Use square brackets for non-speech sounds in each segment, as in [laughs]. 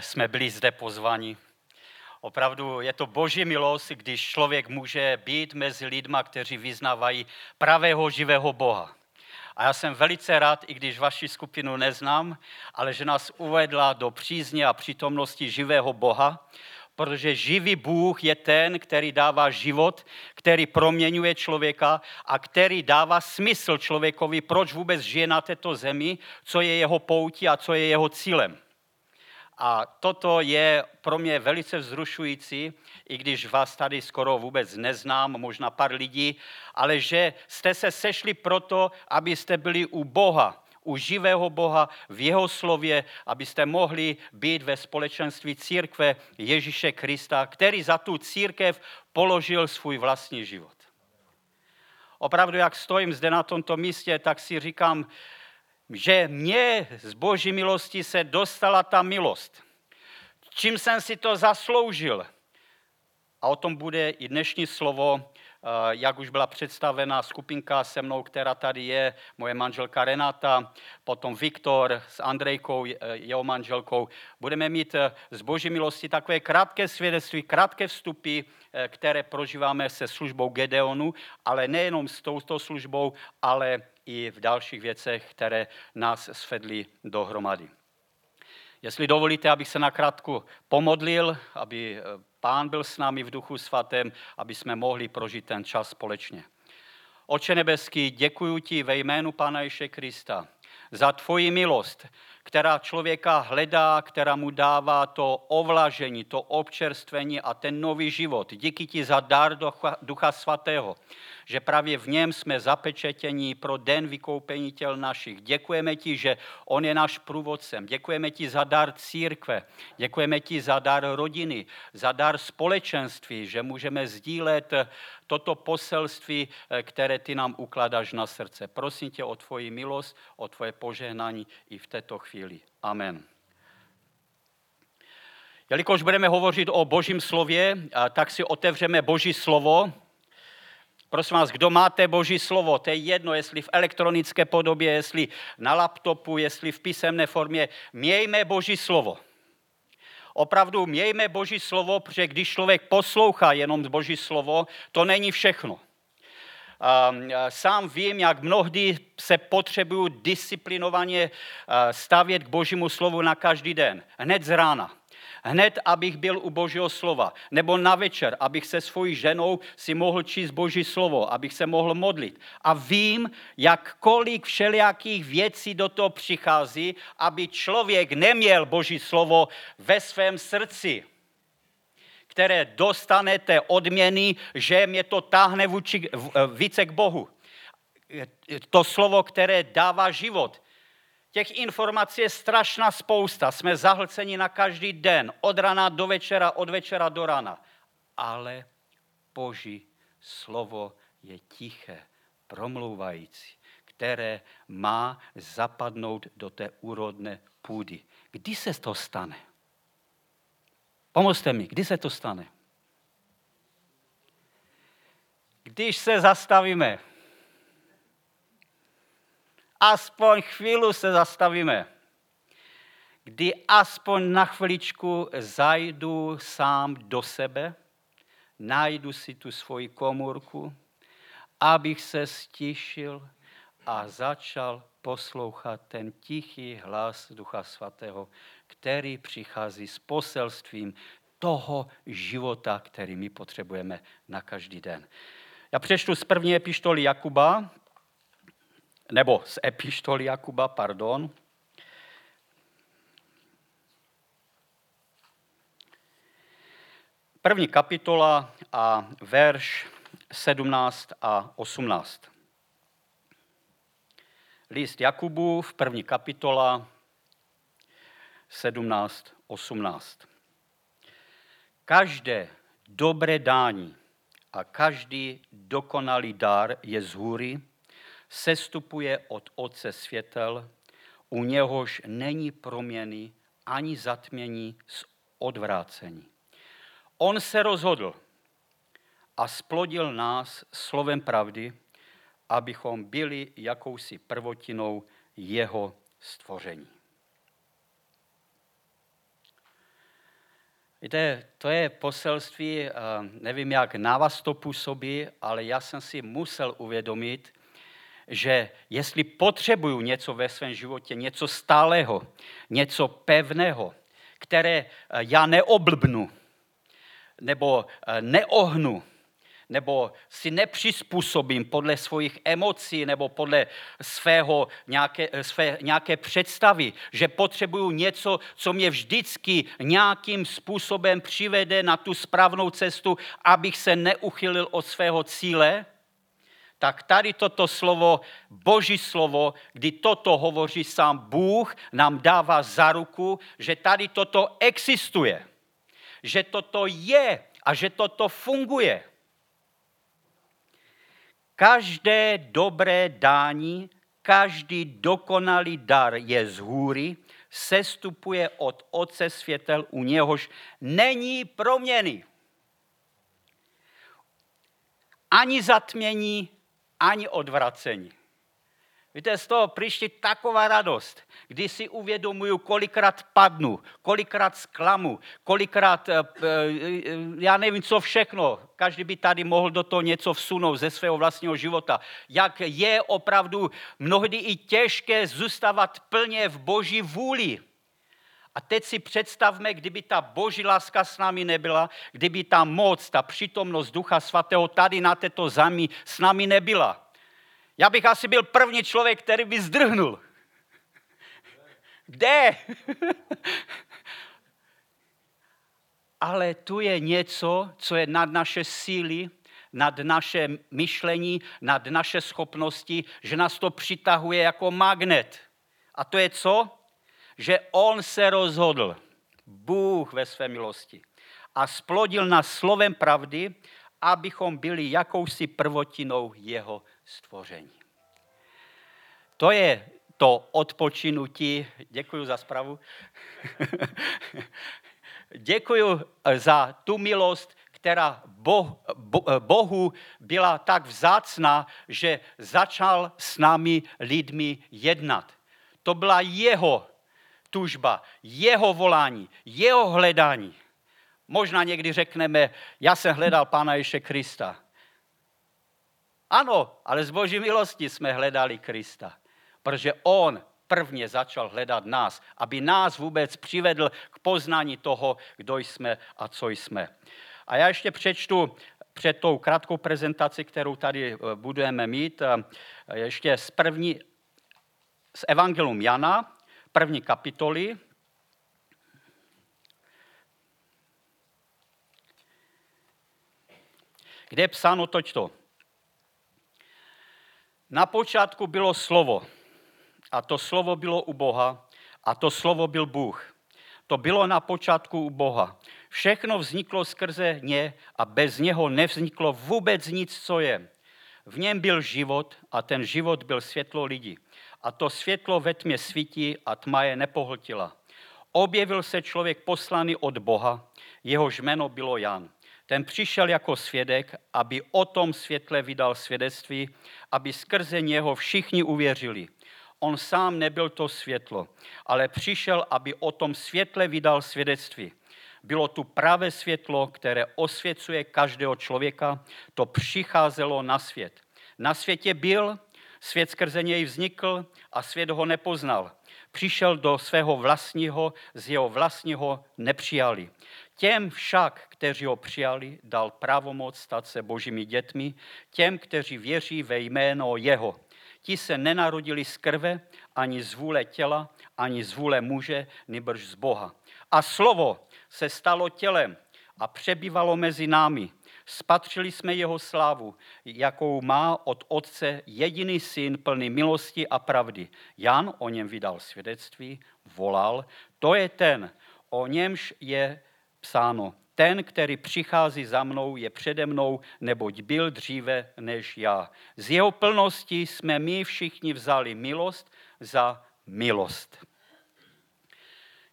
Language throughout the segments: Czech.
jsme byli zde pozvani. Opravdu je to boží milost, když člověk může být mezi lidma, kteří vyznávají pravého živého Boha. A já jsem velice rád, i když vaši skupinu neznám, ale že nás uvedla do přízně a přítomnosti živého Boha, protože živý Bůh je ten, který dává život, který proměňuje člověka a který dává smysl člověkovi, proč vůbec žije na této zemi, co je jeho poutí a co je jeho cílem. A toto je pro mě velice vzrušující, i když vás tady skoro vůbec neznám, možná pár lidí, ale že jste se sešli proto, abyste byli u Boha, u živého Boha v jeho slově, abyste mohli být ve společenství církve Ježíše Krista, který za tu církev položil svůj vlastní život. Opravdu, jak stojím zde na tomto místě, tak si říkám, že mě z boží milosti se dostala ta milost. Čím jsem si to zasloužil? A o tom bude i dnešní slovo, jak už byla představena skupinka se mnou, která tady je, moje manželka Renata, potom Viktor s Andrejkou, eh, jeho manželkou. Budeme mít eh, z boží milosti takové krátké svědectví, krátké vstupy, které prožíváme se službou Gedeonu, ale nejenom s touto službou, ale i v dalších věcech, které nás svedly dohromady. Jestli dovolíte, abych se nakrátku pomodlil, aby eh, Pán byl s námi v duchu svatém, aby jsme mohli prožít ten čas společně. Oče nebeský, děkuji ti ve jménu Pána Ježe Krista za tvoji milost, která člověka hledá, která mu dává to ovlažení, to občerstvení a ten nový život. Díky ti za dar Ducha Svatého, že právě v něm jsme zapečetění pro den vykoupení těl našich. Děkujeme ti, že on je náš průvodcem. Děkujeme ti za dar církve. Děkujeme ti za dar rodiny, za dar společenství, že můžeme sdílet toto poselství, které ty nám ukládáš na srdce. Prosím tě o tvoji milost, o tvoje požehnání i v této chvíli. Amen. Jelikož budeme hovořit o božím slově, tak si otevřeme boží slovo Prosím vás, kdo máte Boží slovo, to je jedno, jestli v elektronické podobě, jestli na laptopu, jestli v písemné formě, mějme Boží slovo. Opravdu mějme Boží slovo, protože když člověk poslouchá jenom Boží slovo, to není všechno. Sám vím, jak mnohdy se potřebuju disciplinovaně stavět k Božímu slovu na každý den, hned z rána hned, abych byl u Božího slova. Nebo na večer, abych se svojí ženou si mohl číst Boží slovo, abych se mohl modlit. A vím, jak kolik všelijakých věcí do toho přichází, aby člověk neměl Boží slovo ve svém srdci které dostanete odměny, že mě to táhne vůči, více k Bohu. To slovo, které dává život. Těch informací je strašná spousta. Jsme zahlceni na každý den, od rana do večera, od večera do rana. Ale Boží slovo je tiché, promlouvající, které má zapadnout do té úrodné půdy. Kdy se to stane? Pomozte mi, kdy se to stane? Když se zastavíme aspoň chvíli se zastavíme, kdy aspoň na chviličku zajdu sám do sebe, najdu si tu svoji komůrku, abych se stišil a začal poslouchat ten tichý hlas Ducha Svatého, který přichází s poselstvím toho života, který my potřebujeme na každý den. Já přečtu z první epištoly Jakuba, nebo z epištoly Jakuba, pardon. První kapitola a verš 17 a 18. List v první kapitola, 17, 18. Každé dobré dání a každý dokonalý dar je z hůry, sestupuje od Otce světel, u něhož není proměny ani zatmění z odvrácení. On se rozhodl a splodil nás slovem pravdy, abychom byli jakousi prvotinou jeho stvoření. Víte, to je poselství, eh, nevím, jak na vás to působí, ale já jsem si musel uvědomit, že jestli potřebuju něco ve svém životě, něco stálého, něco pevného, které eh, já neoblbnu, nebo eh, neohnu, nebo si nepřizpůsobím podle svých emocí nebo podle svého nějaké, své nějaké představy, že potřebuju něco, co mě vždycky nějakým způsobem přivede na tu správnou cestu, abych se neuchylil od svého cíle, tak tady toto slovo, boží slovo, kdy toto hovoří sám Bůh, nám dává za ruku, že tady toto existuje, že toto je a že toto funguje. Každé dobré dání, každý dokonalý dar je z hůry, sestupuje od Otce světel, u něhož není proměny. Ani zatmění, ani odvracení. Víte, z toho přišli taková radost, když si uvědomuju, kolikrát padnu, kolikrát zklamu, kolikrát, eh, eh, já nevím, co všechno, každý by tady mohl do toho něco vsunout ze svého vlastního života. Jak je opravdu mnohdy i těžké zůstávat plně v boží vůli. A teď si představme, kdyby ta boží láska s námi nebyla, kdyby ta moc, ta přítomnost Ducha Svatého tady na této zemi s námi nebyla já bych asi byl první člověk, který by zdrhnul. Kde? Ale tu je něco, co je nad naše síly, nad naše myšlení, nad naše schopnosti, že nás to přitahuje jako magnet. A to je co? Že on se rozhodl, Bůh ve své milosti, a splodil nás slovem pravdy, abychom byli jakousi prvotinou jeho stvoření. To je to odpočinutí. Děkuji za zprávu. [laughs] Děkuji za tu milost, která Bohu byla tak vzácná, že začal s námi lidmi jednat. To byla jeho tužba, jeho volání, jeho hledání. Možná někdy řekneme, já jsem hledal Pána Ježíše Krista. Ano, ale z boží milosti jsme hledali Krista, protože on prvně začal hledat nás, aby nás vůbec přivedl k poznání toho, kdo jsme a co jsme. A já ještě přečtu před tou krátkou prezentací, kterou tady eh, budeme mít, eh, ještě z první, z Evangelium Jana, první kapitoly, kde je psáno točto. Na počátku bylo slovo a to slovo bylo u Boha a to slovo byl Bůh. To bylo na počátku u Boha. Všechno vzniklo skrze ně a bez něho nevzniklo vůbec nic, co je. V něm byl život a ten život byl světlo lidí. A to světlo ve tmě svítí a tma je nepohltila. Objevil se člověk poslaný od Boha, jehož jméno bylo Jan. Ten přišel jako svědek, aby o tom světle vydal svědectví, aby skrze něho všichni uvěřili. On sám nebyl to světlo, ale přišel, aby o tom světle vydal svědectví. Bylo tu pravé světlo, které osvěcuje každého člověka, to přicházelo na svět. Na světě byl, svět skrze něj vznikl a svět ho nepoznal. Přišel do svého vlastního, z jeho vlastního nepřijali. Těm však, kteří ho přijali, dal pravomoc stát se božími dětmi, těm, kteří věří ve jméno jeho. Ti se nenarodili z krve, ani z vůle těla, ani z vůle muže, nebož z Boha. A slovo se stalo tělem a přebývalo mezi námi. Spatřili jsme jeho slávu, jakou má od Otce jediný syn plný milosti a pravdy. Jan o něm vydal svědectví, volal, to je ten, o němž je psáno, ten, který přichází za mnou, je přede mnou, neboť byl dříve než já. Z jeho plnosti jsme my všichni vzali milost za milost.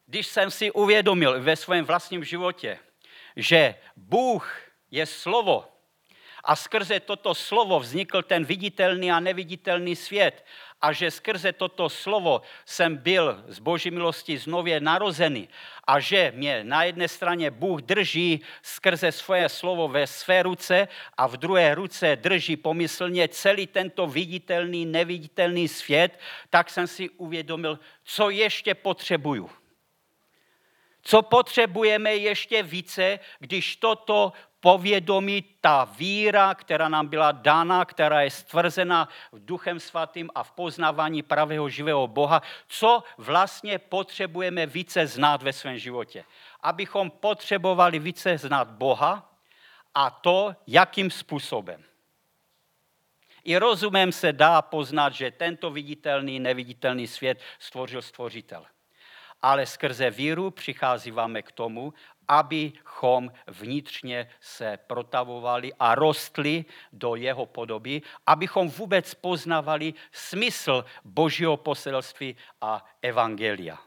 Když jsem si uvědomil ve svém vlastním životě, že Bůh je slovo A skrze toto slovo vznikl ten viditelný a neviditelný svět. A že skrze toto slovo jsem byl z boží milosti znově narozený. A že mě na jedné straně Bůh drží skrze svoje slovo ve své ruce a v druhé ruce drží pomyslně celý tento viditelný, neviditelný svět, tak jsem si uvědomil, co ještě potřebuju. Co potřebujeme ještě více, když toto povědomí, ta víra, která nám byla dána, která je stvrzena v Duchem Svatým a v poznávání pravého živého Boha, co vlastně potřebujeme více znát ve svém životě. Abychom potřebovali více znát Boha a to, jakým způsobem. I rozumem se dá poznat, že tento viditelný, neviditelný svět stvořil stvořitel ale skrze víru přicházíváme k tomu, abychom vnitřně se protavovali a rostli do jeho podoby, abychom vůbec poznávali smysl Božího poselství a evangelia.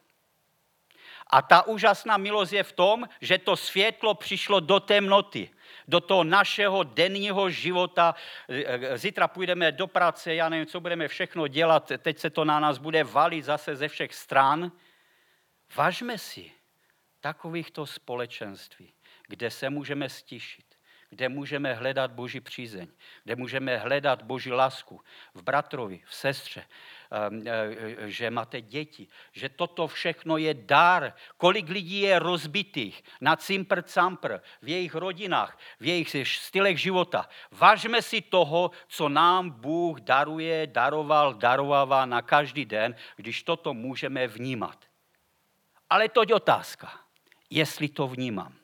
A ta úžasná milost je v tom, že to světlo přišlo do temnoty, do toho našeho denního života. Zítra půjdeme do práce, já nevím, co budeme všechno dělat, teď se to na nás bude valit zase ze všech stran. Važme si takovýchto společenství, kde se můžeme stišit, kde můžeme hledat Boží přízeň, kde můžeme hledat Boží lásku v bratrovi, v sestře, ehm, e, že máte děti, že toto všechno je dar. Kolik lidí je rozbitých na cimpr campr v jejich rodinách, v jejich stylech života. Vážme si toho, co nám Bůh daruje, daroval, darovává na každý den, když toto můžeme vnímat. Ale to je otázka, jestli to vnímám,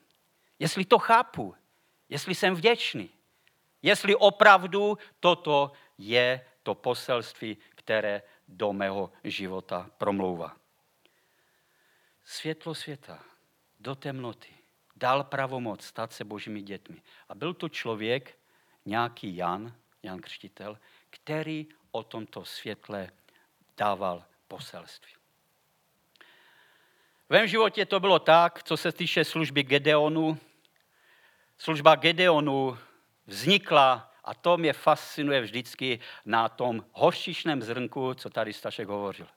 jestli to chápu, jestli jsem vděčný, jestli opravdu toto je to poselství, které do mého života promlouvá. Světlo světa do temnoty dal pravomoc stát se božími dětmi. A byl to člověk, nějaký Jan, Jan Křtitel, který o tomto světle dával poselství. V mém životě to bylo tak, co se týče služby Gedeonu. Služba Gedeonu vznikla a to mě fascinuje vždycky na tom hořčišném zrnku, co tady Stašek hovořil.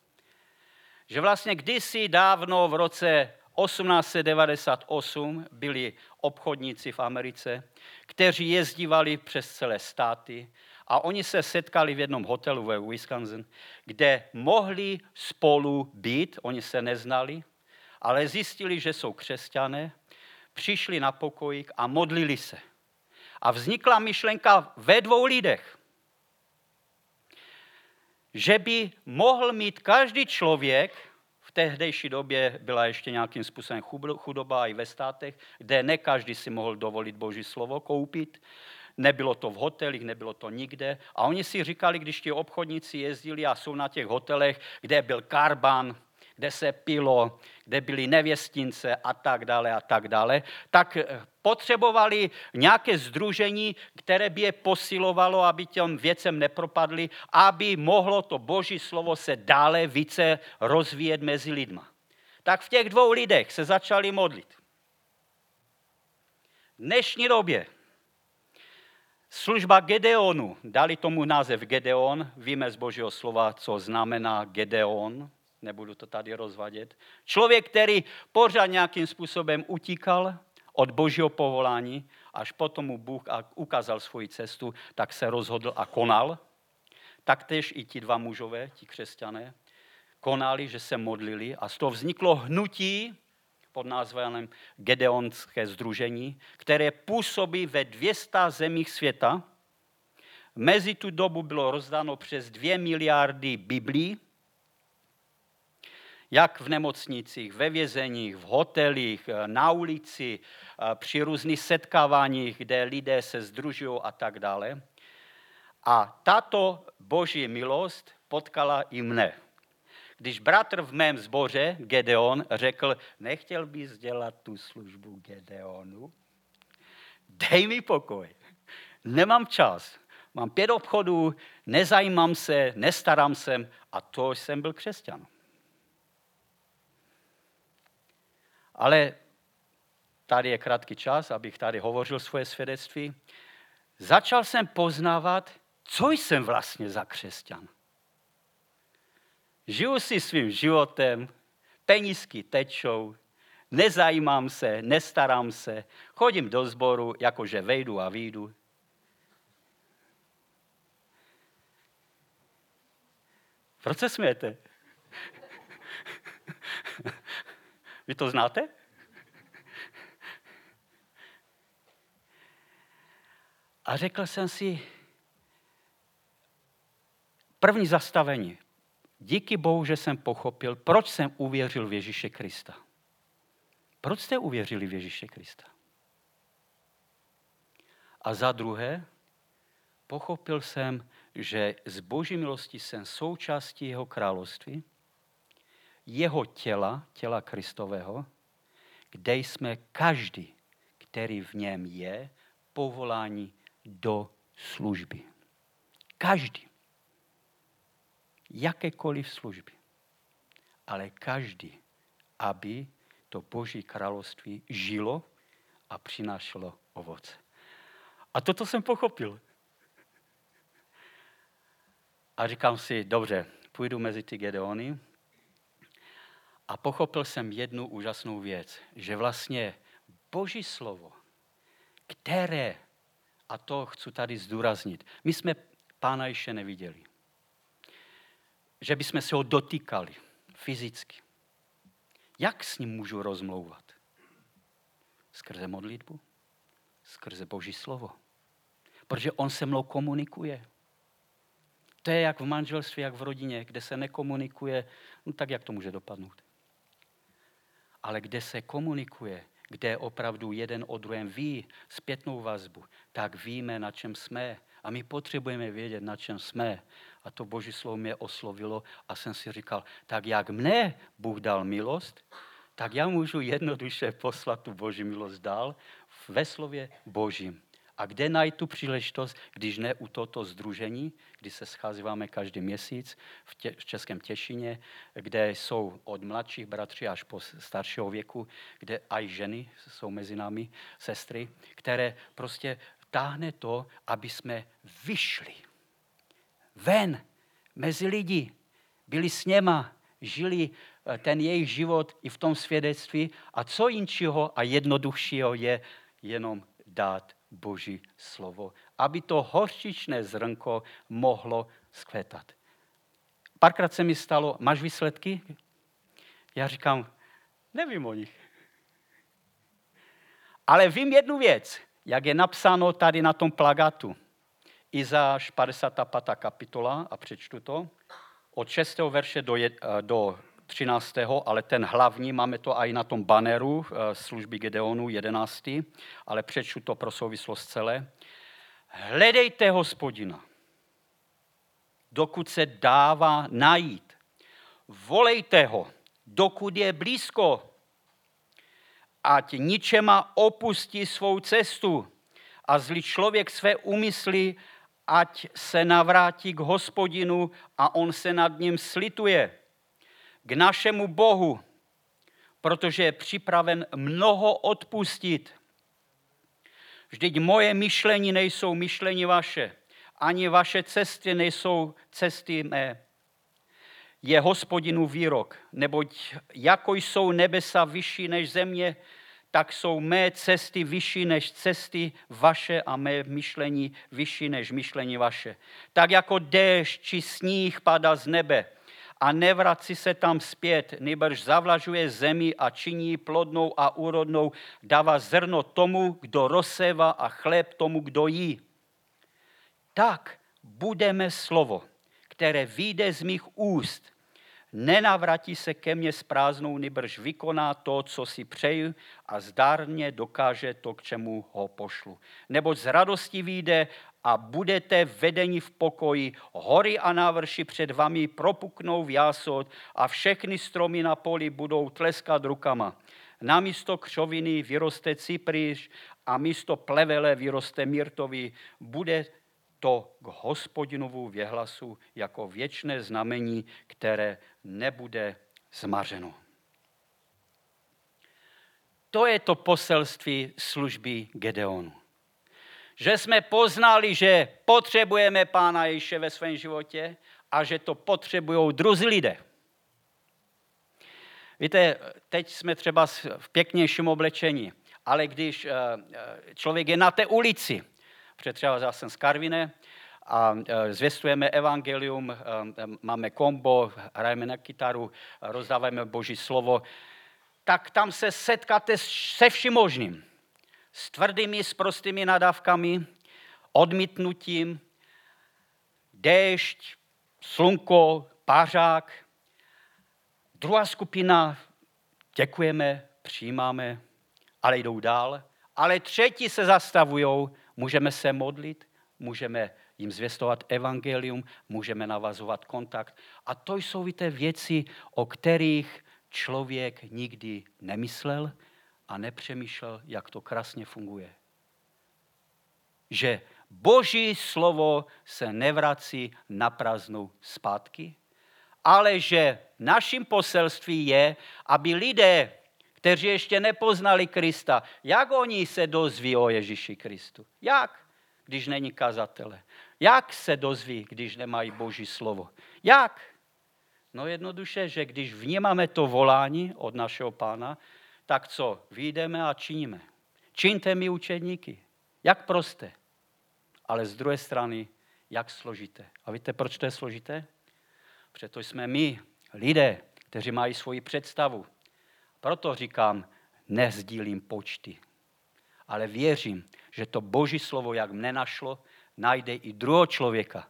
Že vlastně kdysi dávno v roce 1898 byli obchodníci v Americe, kteří jezdívali přes celé státy a oni se setkali v jednom hotelu ve Wisconsin, kde mohli spolu být, oni se neznali, ale zjistili, že jsou křesťané, přišli na pokojík a modlili se. A vznikla myšlenka ve dvou lidech, že by mohl mít každý člověk, v tehdejší době byla ještě nějakým způsobem chudoba i ve státech, kde ne každý si mohl dovolit Boží slovo koupit, nebylo to v hotelích, nebylo to nikde. A oni si říkali, když ti obchodníci jezdili a jsou na těch hotelech, kde byl karban, kde se pilo, kde byly nevěstince a tak dále a tak dále, tak eh, potřebovali nějaké združení, které by je posilovalo, aby těm věcem nepropadly, aby mohlo to boží slovo se dále více rozvíjet mezi lidma. Tak v těch dvou lidech se začali modlit. V dnešní době služba Gedeonu, dali tomu název Gedeon, víme z božího slova, co znamená Gedeon, nebudu to tady rozvadět. Člověk, který pořád nějakým způsobem utíkal od božího povolání, až potom mu Bůh ukázal svoji cestu, tak se rozhodl a konal. Taktéž i ti dva mužové, ti křesťané, konali, že se modlili a z toho vzniklo hnutí pod názvem Gedeonské združení, které působí ve 200 zemích světa. Mezi tu dobu bylo rozdáno přes 2 miliardy Biblí, jak v nemocnicích, ve vězeních, v hotelích, eh, na ulici, eh, při různých setkáváních, kde lidé se združují a tak dále. A tato boží milost potkala i mne. Když bratr v mém zboře, Gedeon, řekl, nechtěl bys dělat tu službu Gedeonu? Dej mi pokoj. Nemám čas. Mám pět obchodů, nezajímám se, nestarám se a to jsem byl křesťan. Ale tady je krátký čas, abych tady hovořil svoje svědectví. začal jsem poznávat, co jsem vlastně za křesťan. Žiju si svým životem, penízky tečou, nezajímám se, nestarám se, chodím do sboru, jakože vejdu a výjdu. Proč se smějete? Vy to znáte? A řekl jsem si, první zastavení. Díky Bohu, že jsem pochopil, proč jsem uvěřil v Ježíše Krista. Proč jste uvěřili v Ježíše Krista? A za druhé, pochopil jsem, že z boží milosti jsem součástí jeho království, jeho těla, těla Kristového, kde jsme každý, který v něm je, povolání do služby. Každý. Jakékoliv služby. Ale každý, aby to Boží království žilo a přinášelo ovoce. A toto jsem pochopil. A říkám si, dobře, půjdu mezi ty Gedeony. A pochopil jsem jednu úžasnou věc, že vlastně Boží slovo, které, a to chci tady zdůraznit, my jsme pána ještě neviděli. Že bychom se ho dotýkali fyzicky. Jak s ním můžu rozmlouvat? Skrze modlitbu? Skrze Boží slovo. Protože on se mnou komunikuje. To je jak v manželství, jak v rodině, kde se nekomunikuje, no tak jak to může dopadnout? Ale kde se komunikuje, kde opravdu jeden o druhém ví zpětnou vazbu, tak víme, na čem jsme. A my potřebujeme vědět, na čem jsme. A to Boží slovo mě oslovilo a jsem si říkal, tak jak mne Bůh dal milost, tak já můžu jednoduše poslat tu Boží milost dál ve slově Božím. A kde najít tu příležitost, když ne u tohoto združení, kdy se scházíváme každý měsíc v, tě, v Českém Těšině, kde jsou od mladších bratří až po staršího věku, kde i ženy jsou mezi námi, sestry, které prostě táhne to, aby jsme vyšli ven mezi lidi, byli s něma, žili eh, ten jejich život i v tom svědectví. A co jinčího a jednoduššího je jenom dát Boží slovo, aby to horčičné zrnko mohlo skvětat. Párkrát se mi stalo, máš výsledky? Já říkám, nevím o nich. Ale vím jednu věc, jak je napsáno tady na tom plagatu. Izáš 55. kapitola, a přečtu to, od 6. verše do, do 13. ale ten hlavní, máme to i na tom baneru eh, služby Gedeonu 11. ale přečtu to pro souvislost celé. Hledejte hospodina, dokud se dává najít. Volejte ho, dokud je blízko. Ať ničema opustí svou cestu a zlý člověk své úmysly, ať se navrátí k hospodinu a on se nad ním slituje k našemu Bohu, protože je připraven mnoho odpustit. Vždyť moje myšlení nejsou myšlení vaše, ani vaše cesty nejsou cesty mé. Je hospodinu výrok, neboť jako jsou nebesa vyšší než země, tak jsou mé cesty vyšší než cesty vaše a mé myšlení vyšší než myšlení vaše. Tak jako déšť či sníh padá z nebe a nevrací se tam zpět, nebož zavlažuje zemi a činí plodnou a úrodnou, dává zrno tomu, kdo rozsévá a chléb tomu, kdo jí. Tak budeme slovo, které vyjde z mých úst, nenavratí se ke mně s prázdnou, nebož vykoná to, co si přeju a zdárně dokáže to, k čemu ho pošlu. Nebo z radosti vyjde a budete vedeni v pokoji, hory a návrši před vami propuknou v jásot a všechny stromy na poli budou tleskat rukama. Na místo křoviny vyroste cyprýš a místo plevele vyroste myrtový. Bude to k hospodinovu věhlasu jako věčné znamení, které nebude zmařeno. To je to poselství služby Gedeonu. Že jsme poznali, že potřebujeme Pána Ježíše ve svém životě a že to potřebují druzí lidé. Víte, teď jsme třeba v pěknějším oblečení, ale když eh, eh, člověk je na té ulici, protože třeba já jsem z Karvine a eh, zvěstujeme evangelium, máme kombo, hrajeme na kytaru, rozdáváme boží slovo, tak tam se setkáte se vším možným. S tvrdými, s prostými nadávkami, odmítnutím, déšť, slunko, pářák. Druhá skupina, děkujeme, přijímáme, ale jdou dál. Ale třetí se zastavují, můžeme se modlit, můžeme jim zvěstovat evangelium, můžeme navazovat kontakt. A to jsou víte věci, o kterých člověk nikdy nemyslel a nepřemýšlel, jak to krásně funguje. Že Boží slovo se nevrací na prázdnou zpátky, ale že naším poselství je, aby lidé, kteří ještě nepoznali Krista, jak oni se dozví o Ježíši Kristu? Jak, když není kazatele? Jak se dozví, když nemají Boží slovo? Jak? No jednoduše, že když vnímáme to volání od našeho pána, tak co? Vyjdeme a činíme. Čiňte mi učedníky. Jak prosté ale z druhé strany, jak složité. A víte, proč to je složité? Proto jsme my, lidé, kteří mají svoji představu. Proto říkám, nezdílím počty. Ale věřím, že to boží slovo, jak mne našlo, najde i druhého člověka.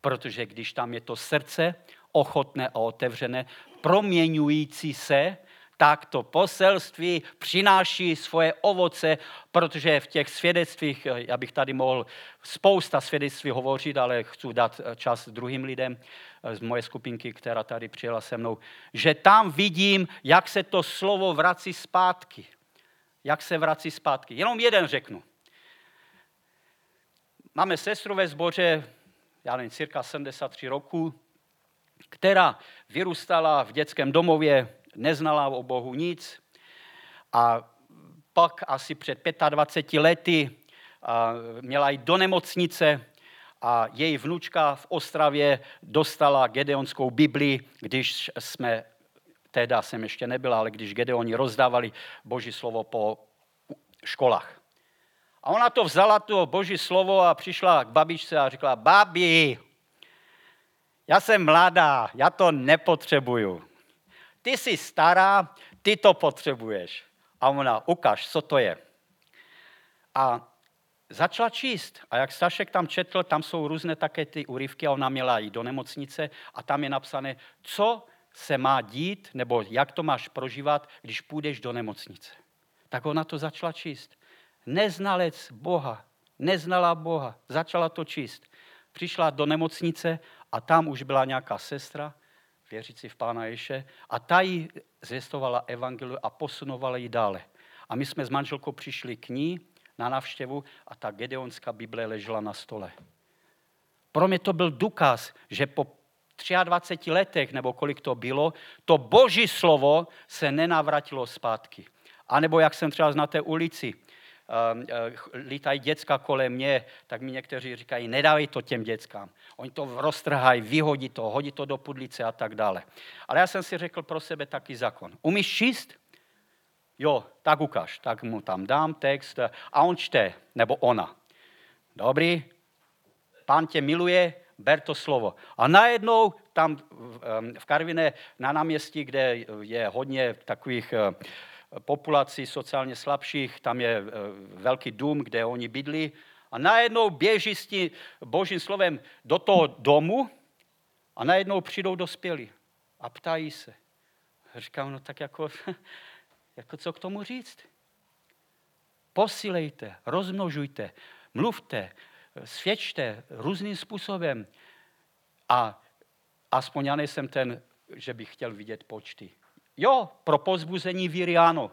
Protože když tam je to srdce ochotné a otevřené, proměňující se, tak to poselství přináší svoje ovoce, protože v těch svědectvích, já bych tady mohl spousta svědectví hovořit, ale chci dát čas druhým lidem z moje skupinky, která tady přijela se mnou, že tam vidím, jak se to slovo vrací zpátky. Jak se vrací zpátky. Jenom jeden řeknu. Máme sestru ve sboře, já nevím, cirka 73 roku, která vyrůstala v dětském domově, neznala o Bohu nic a pak asi před 25 lety měla jít do nemocnice a její vnučka v Ostravě dostala Gedeonskou Bibli, když jsme, teda jsem ještě nebyla, ale když Gedeoni rozdávali Boží slovo po školách. A ona to vzala, to Boží slovo a přišla k babičce a řekla, babi, já jsem mladá, já to nepotřebuju ty jsi stará, ty to potřebuješ. A ona, ukaž, co to je. A začala číst. A jak Stašek tam četl, tam jsou různé také ty úryvky a ona měla jít do nemocnice a tam je napsané, co se má dít, nebo jak to máš prožívat, když půjdeš do nemocnice. Tak ona to začala číst. Neznalec Boha, neznala Boha, začala to číst. Přišla do nemocnice a tam už byla nějaká sestra věřící v Pána Ježe, a ta jí zvěstovala evangeliu a posunovala ji dále. A my jsme s manželkou přišli k ní na návštěvu a ta Gedeonská Bible ležela na stole. Pro mě to byl důkaz, že po 23 letech, nebo kolik to bylo, to boží slovo se nenavratilo zpátky. A nebo jak jsem třeba na té ulici, lítají děcka kolem mě, tak mi někteří říkají, nedávej to těm dětskám. Oni to roztrhají, vyhodí to, hodí to do pudlice a tak dále. Ale já jsem si řekl pro sebe taky zákon. Umíš číst? Jo, tak ukáž. Tak mu tam dám text a on čte, nebo ona. Dobrý, pán tě miluje, ber to slovo. A najednou tam v Karviné na náměstí, kde je hodně takových eh, populací sociálně slabších, tam je e, velký dům, kde oni bydlí a najednou běží s tím božím slovem do toho domu a najednou přijdou dospělí a ptají se. Říkám, no tak jako, [laughs] jako co k tomu říct? Posílejte, rozmnožujte, mluvte, svědčte různým způsobem. A aspoň já nejsem ten, že bych chtěl vidět počty. Jo, pro pozbuzení víry ano,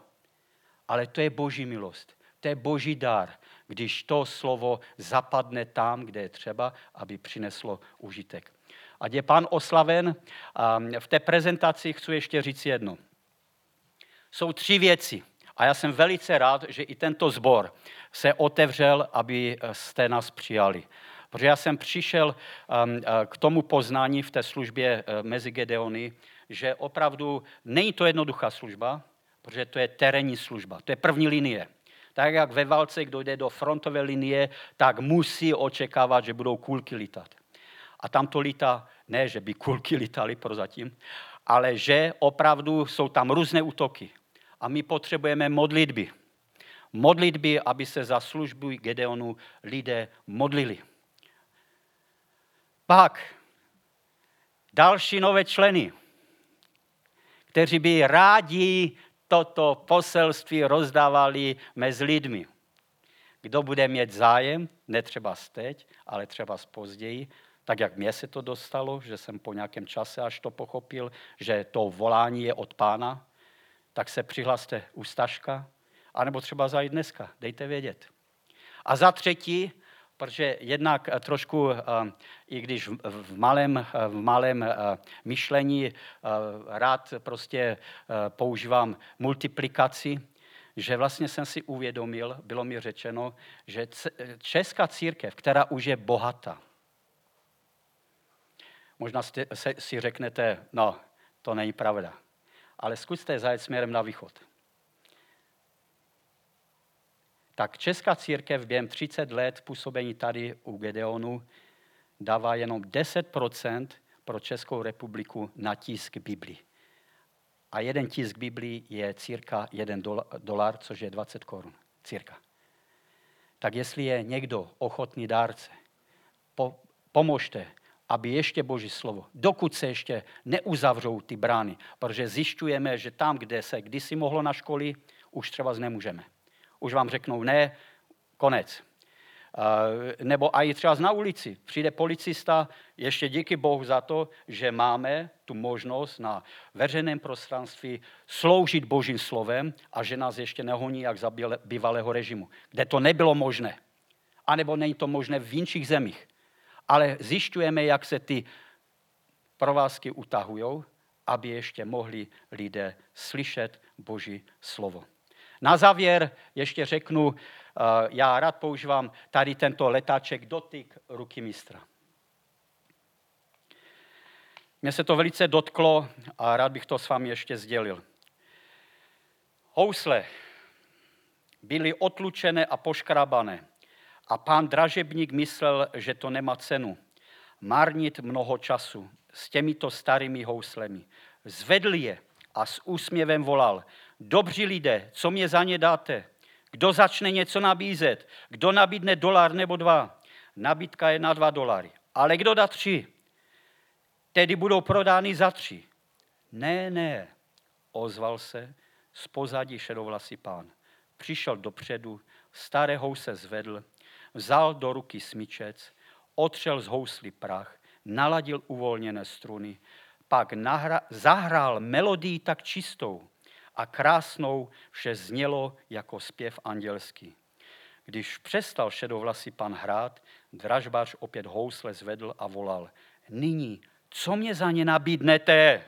ale to je boží milost. To je boží dar, když to slovo zapadne tam, kde je třeba, aby přineslo užitek. A je pán oslaven. A v té prezentaci chci ještě říct jedno. Jsou tři věci. A já jsem velice rád, že i tento sbor se otevřel, aby jste nás přijali. Protože já jsem přišel um, k tomu poznání v té službě uh, mezi Gedeony, že opravdu není to jednoduchá služba, protože to je terénní služba, to je první linie. Tak jak ve válce, kdo jde do frontové linie, tak musí očekávat, že budou kulky lítat. A tam to lítá, ne, že by kulky lítaly prozatím, ale že opravdu jsou tam různé útoky. A my potřebujeme modlitby. Modlitby, aby se za službu Gedeonu lidé modlili. Pak další nové členy, kteří by rádi toto poselství rozdávali mezi lidmi. Kdo bude mít zájem, netřeba teď, ale třeba později, tak jak mě se to dostalo, že jsem po nějakém čase až to pochopil, že to volání je od pána, tak se přihlaste u Staška, anebo třeba zajít dneska, dejte vědět. A za třetí, protože jednak eh, trošku, eh, i když v malém, eh, v malém myšlení rád prostě používám multiplikaci, že vlastně jsem si uvědomil, bylo mi řečeno, že česká církev, která už je bohatá, možná si řeknete, no, to není pravda, ale zkuste zajet směrem na východ. Tak Česká církev během 30 let působení tady u Gedeonu dává jenom 10% pro Českou republiku na tisk Biblii. A jeden tisk Biblii je círka 1 dolar, což je 20 korun. Círka. Tak jestli je někdo ochotný dárce, po, pomožte, aby ještě Boží slovo, dokud se ještě neuzavřou ty brány, protože zjišťujeme, že tam, kde se kdysi mohlo na školy, už třeba nemůžeme už vám řeknou ne, konec. Nebo i třeba na ulici. Přijde policista, ještě díky Bohu za to, že máme tu možnost na veřejném prostranství sloužit Božím slovem a že nás ještě nehoní jak za bývalého režimu, kde to nebylo možné. A nebo není to možné v jiných zemích. Ale zjišťujeme, jak se ty provázky utahují, aby ještě mohli lidé slyšet Boží slovo. Na závěr ještě řeknu, eh, já rád používám tady tento letáček dotyk ruky mistra. Mně se to velice dotklo a rád bych to s vámi ještě sdělil. Housle byly otlučené a poškrabané a pán dražebník myslel, že to nemá cenu. Marnit mnoho času s těmito starými houslemi. Zvedl je a s úsměvem volal, dobří lidé, co mě za ně dáte? Kdo začne něco nabízet? Kdo nabídne dolar nebo dva? Nabídka je na dva dolary. Ale kdo dá tři? Tedy budou prodány za tři. Ne, ne, ozval se z pozadí šedovlasý pán. Přišel dopředu, staré house zvedl, vzal do ruky smyčec, otřel z hously prach, naladil uvolněné struny, pak nahra, zahrál melodii tak čistou, a krásnou vše znělo jako zpěv andělský. Když přestal šedovlasý pan hrát, dražbař opět housle zvedl a volal. Nyní, co mě za ně nabídnete?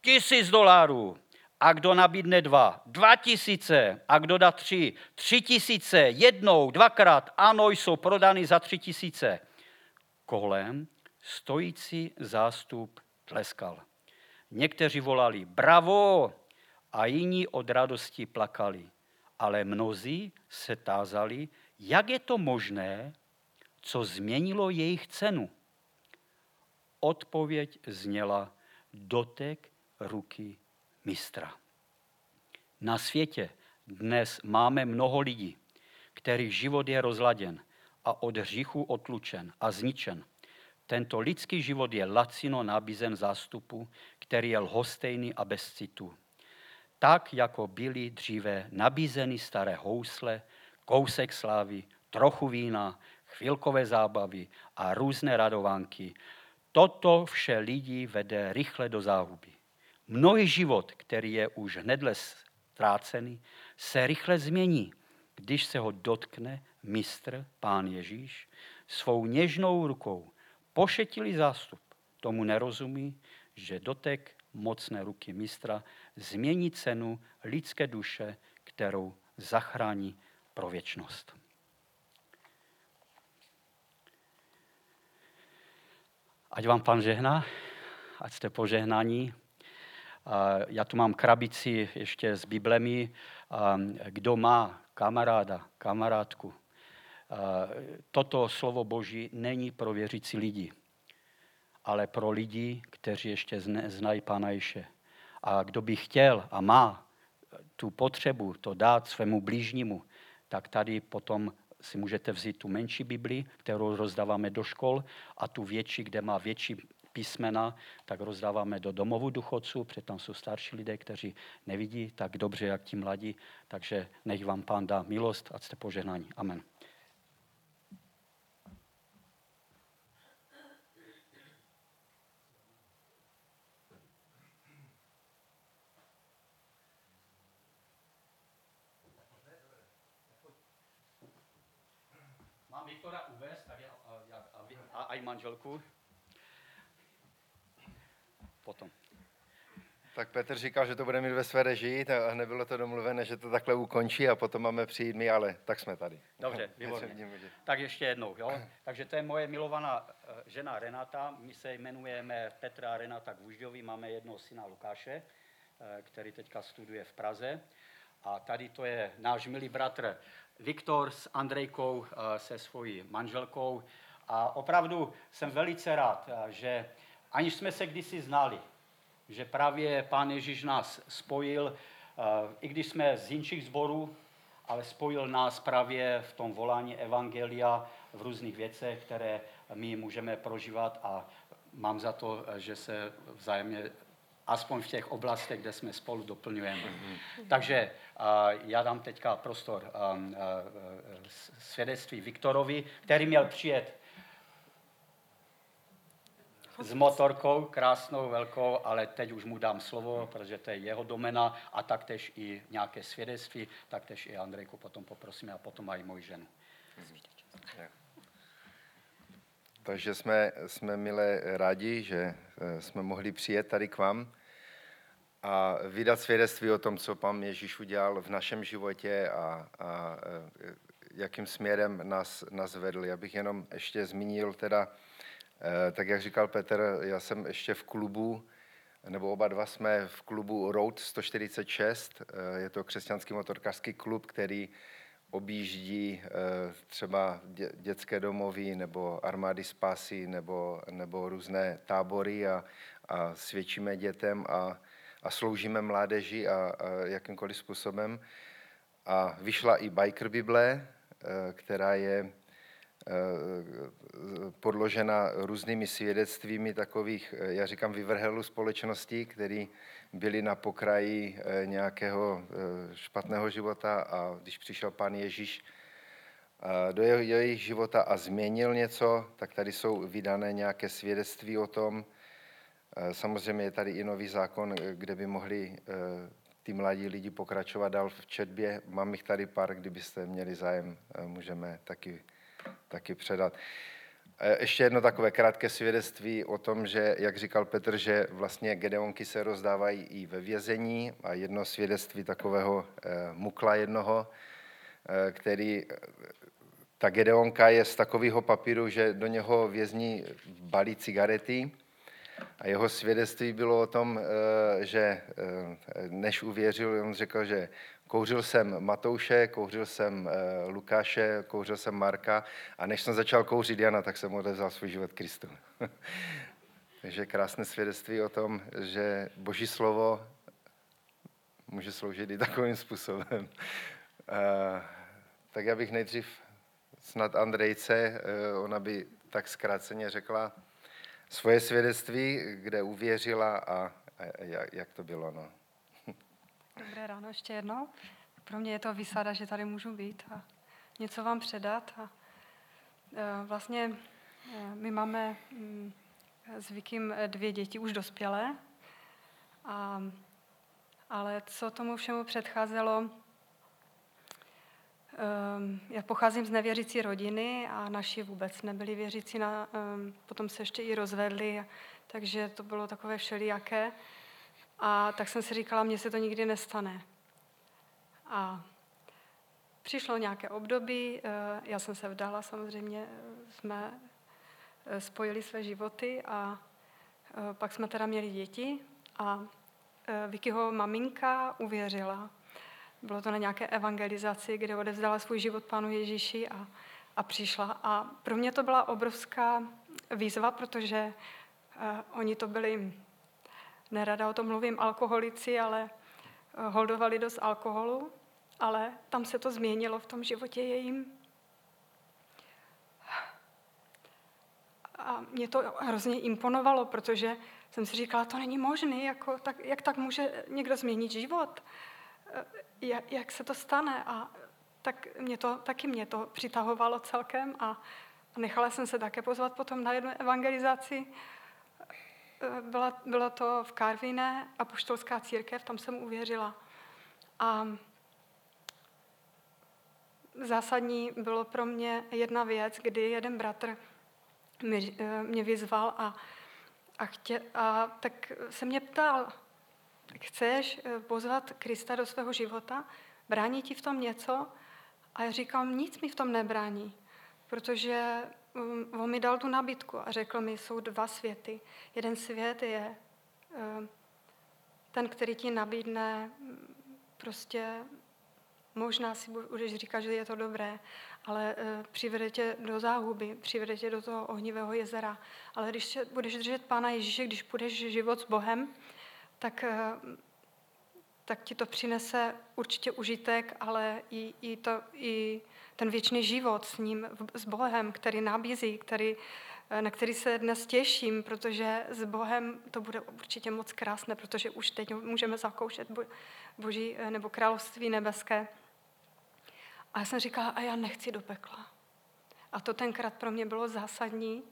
Tisíc dolarů. A kdo nabídne dva? Dva tisíce. A kdo dá tři? Tři tisíce. Jednou, dvakrát. Ano, jsou prodány za tři tisíce. Kolem stojící zástup tleskal. Někteří volali, bravo, a jiní od radosti plakali. Ale mnozí se tázali, jak je to možné, co změnilo jejich cenu. Odpověď zněla dotek ruky mistra. Na světě dnes máme mnoho lidí, kterých život je rozladěn a od hříchu otlučen a zničen. Tento lidský život je lacino nabízen zástupu, který je lhostejný a bez citu tak jako byly dříve nabízeny staré housle, kousek slávy, trochu vína, chvilkové zábavy a různé radovánky. Toto vše lidí vede rychle do záhuby. Mnohý život, který je už hnedle ztrácený, se rychle změní, když se ho dotkne mistr, pán Ježíš, svou něžnou rukou. Pošetilý zástup tomu nerozumí, že dotek mocné ruky mistra změní cenu lidské duše, kterou zachrání pro věčnost. Ať vám pan žehná, ať jste požehnaní. Já tu mám krabici ještě s Biblemi. Kdo má kamaráda, kamarádku, toto slovo Boží není pro věřící lidi, ale pro lidi, kteří ještě znají Pána Ježe. A kdo by chtěl a má tu potřebu to dát svému blížnímu, tak tady potom si můžete vzít tu menší Bibli, kterou rozdáváme do škol, a tu větší, kde má větší písmena, tak rozdáváme do domovu duchoců, protože tam jsou starší lidé, kteří nevidí tak dobře, jak ti mladí. Takže nech vám pán dá milost a jste požehnání. Amen. Mám Viktora uvést, tak já, a, a, a, a i manželku potom. Tak Petr říkal, že to bude mít ve své režii a nebylo to domluvené, že to takhle ukončí a potom máme přijít my, ale tak jsme tady. Dobře, výborně. Tak ještě jednou. Jo? Takže to je moje milovaná eh, žena Renata. My se jmenujeme Petra a Renata Gvužďovi, máme jednoho syna Lukáše, eh, který teďka studuje v Praze. A tady to je náš milý bratr Viktor s Andrejkou, eh, se svojí manželkou. A opravdu jsem velice rád, že aniž jsme se kdysi znali, že právě Pán Ježíš nás spojil, eh, i když jsme z jinších zborů, ale spojil nás právě v tom volání Evangelia v různých věcech, které my můžeme prožívat a mám za to, že se vzájemně aspoň v těch oblastech, kde jsme spolu doplňujeme. Mm-hmm. Takže já dám teďka prostor svědectví Viktorovi, který měl přijet s motorkou, krásnou, velkou, ale teď už mu dám slovo, protože to je jeho domena a taktéž i nějaké svědectví, taktéž i Andrejku potom poprosíme a potom i moji ženu. Takže jsme, jsme milé rádi, že eh, jsme mohli přijet tady k vám a vydat svědectví o tom, co pan Ježíš udělal v našem životě a, a eh, jakým směrem nás, nás vedl. Já bych jenom ještě zmínil teda tak jak říkal Petr, já jsem ještě v klubu, nebo oba dva jsme v klubu Road 146. Eh, je to křesťanský motorkářský klub, který objíždí eh, třeba dětské domovy nebo armády spásy nebo, nebo různé tábory a, a svědčíme dětem a, a sloužíme mládeži a, a jakýmkoliv způsobem. A vyšla i Biker Bible, která je Eh, podložena různými svědectvími takových, eh, já říkám, vyvrhelů společností, který byli na pokraji eh, nějakého špatného života a když přišel pán Ježíš do jejich života a změnil něco, tak tady jsou vydané nějaké svědectví o tom. Samozřejmě je tady i nový zákon, kde by mohli ty mladí lidi pokračovat dál v četbě. Mám jich tady pár, kdybyste měli zájem, můžeme taky taky předat. Ještě jedno takové krátké svědectví o tom, že, jak říkal Petr, že vlastně gedeonky se rozdávají i ve vězení a jedno svědectví takového eh, mukla jednoho, eh, který, ta gedeonka je z takového papíru, že do něho vězní balí cigarety a jeho svědectví bylo o tom, eh, že než uvěřil, on řekl, že Kouřil jsem Matouše, kouřil jsem eh, Lukáše, kouřil jsem Marka a než jsem začal kouřit Jana, tak jsem odevzal svůj život Kristu. [laughs] Takže krásné svědectví o tom, že Boží slovo může sloužit i takovým způsobem. Eh, tak já bych nejdřív snad Andrejce, eh, ona by tak zkráceně řekla svoje svědectví, kde uvěřila a jak to bylo. No. Dobré ráno ještě jednou. Pro mě je to výsada, že tady můžu být a něco vám předat. A e, vlastně e, my máme mm, s Vikym dvě děti už dospělé, a, ale co tomu všemu předcházelo, e, já pocházím z nevěřící rodiny a naši vůbec nebyli věřící, na, potom se ještě i rozvedli, takže to bylo takové všelijaké. A tak jsem si říkala, mně se to nikdy nestane. A přišlo nějaké období, eh, já jsem se vdala samozřejmě, eh, jsme eh, spojili své životy a pak jsme teda měli děti a Vikyho maminka uvěřila. Bylo to na nějaké evangelizaci, kde odevzdala svůj život Pánu Ježíši a, a přišla. A pro mě to byla obrovská výzva, protože oni to byli, nerada o tom mluvím, alkoholici, ale uh, holdovali dost alkoholu, ale tam se to změnilo v tom životě jejím. A mě to hrozně imponovalo, protože jsem si říkala, to není možné, jako, tak, jak tak může někdo změnit život? Eh, jak, jak se to stane? A tak mě to, taky mě to přitahovalo celkem a nechala jsem se také pozvat potom na jednu evangelizaci. Byla, bylo to v Karviné, apoštolská církev, tam jsem uvěřila. A zásadní bylo pro mě jedna věc, kdy jeden bratr mě, eh, mě vyzval a, a, chtě, a tak se mě ptal, chceš eh, pozvat Krista do svého života? Brání ti v tom něco? A já říkám, nic mi v tom nebrání, protože on mi dal tu nabídku a řekl mi, jsou dva světy. Jeden svět je uh, ten, který ti nabídne mm, prostě možná si budeš říkat, že je to dobré, ale uh, přivede tě do záhuby, přivede tě do toho ohnivého jezera. Ale když budeš držet Pána Ježíše, když budeš život s Bohem, tak uh, tak ti to přinese určitě užitek, ale i, i, to, i ten věčný život s ním, s Bohem, který nabízí, který, na který se dnes těším, protože s Bohem to bude určitě moc krásné, protože už teď můžeme zakoušet Boží nebo království nebeské. A já jsem říkala, a já nechci do pekla. A to tenkrát pro mě bylo zásadní,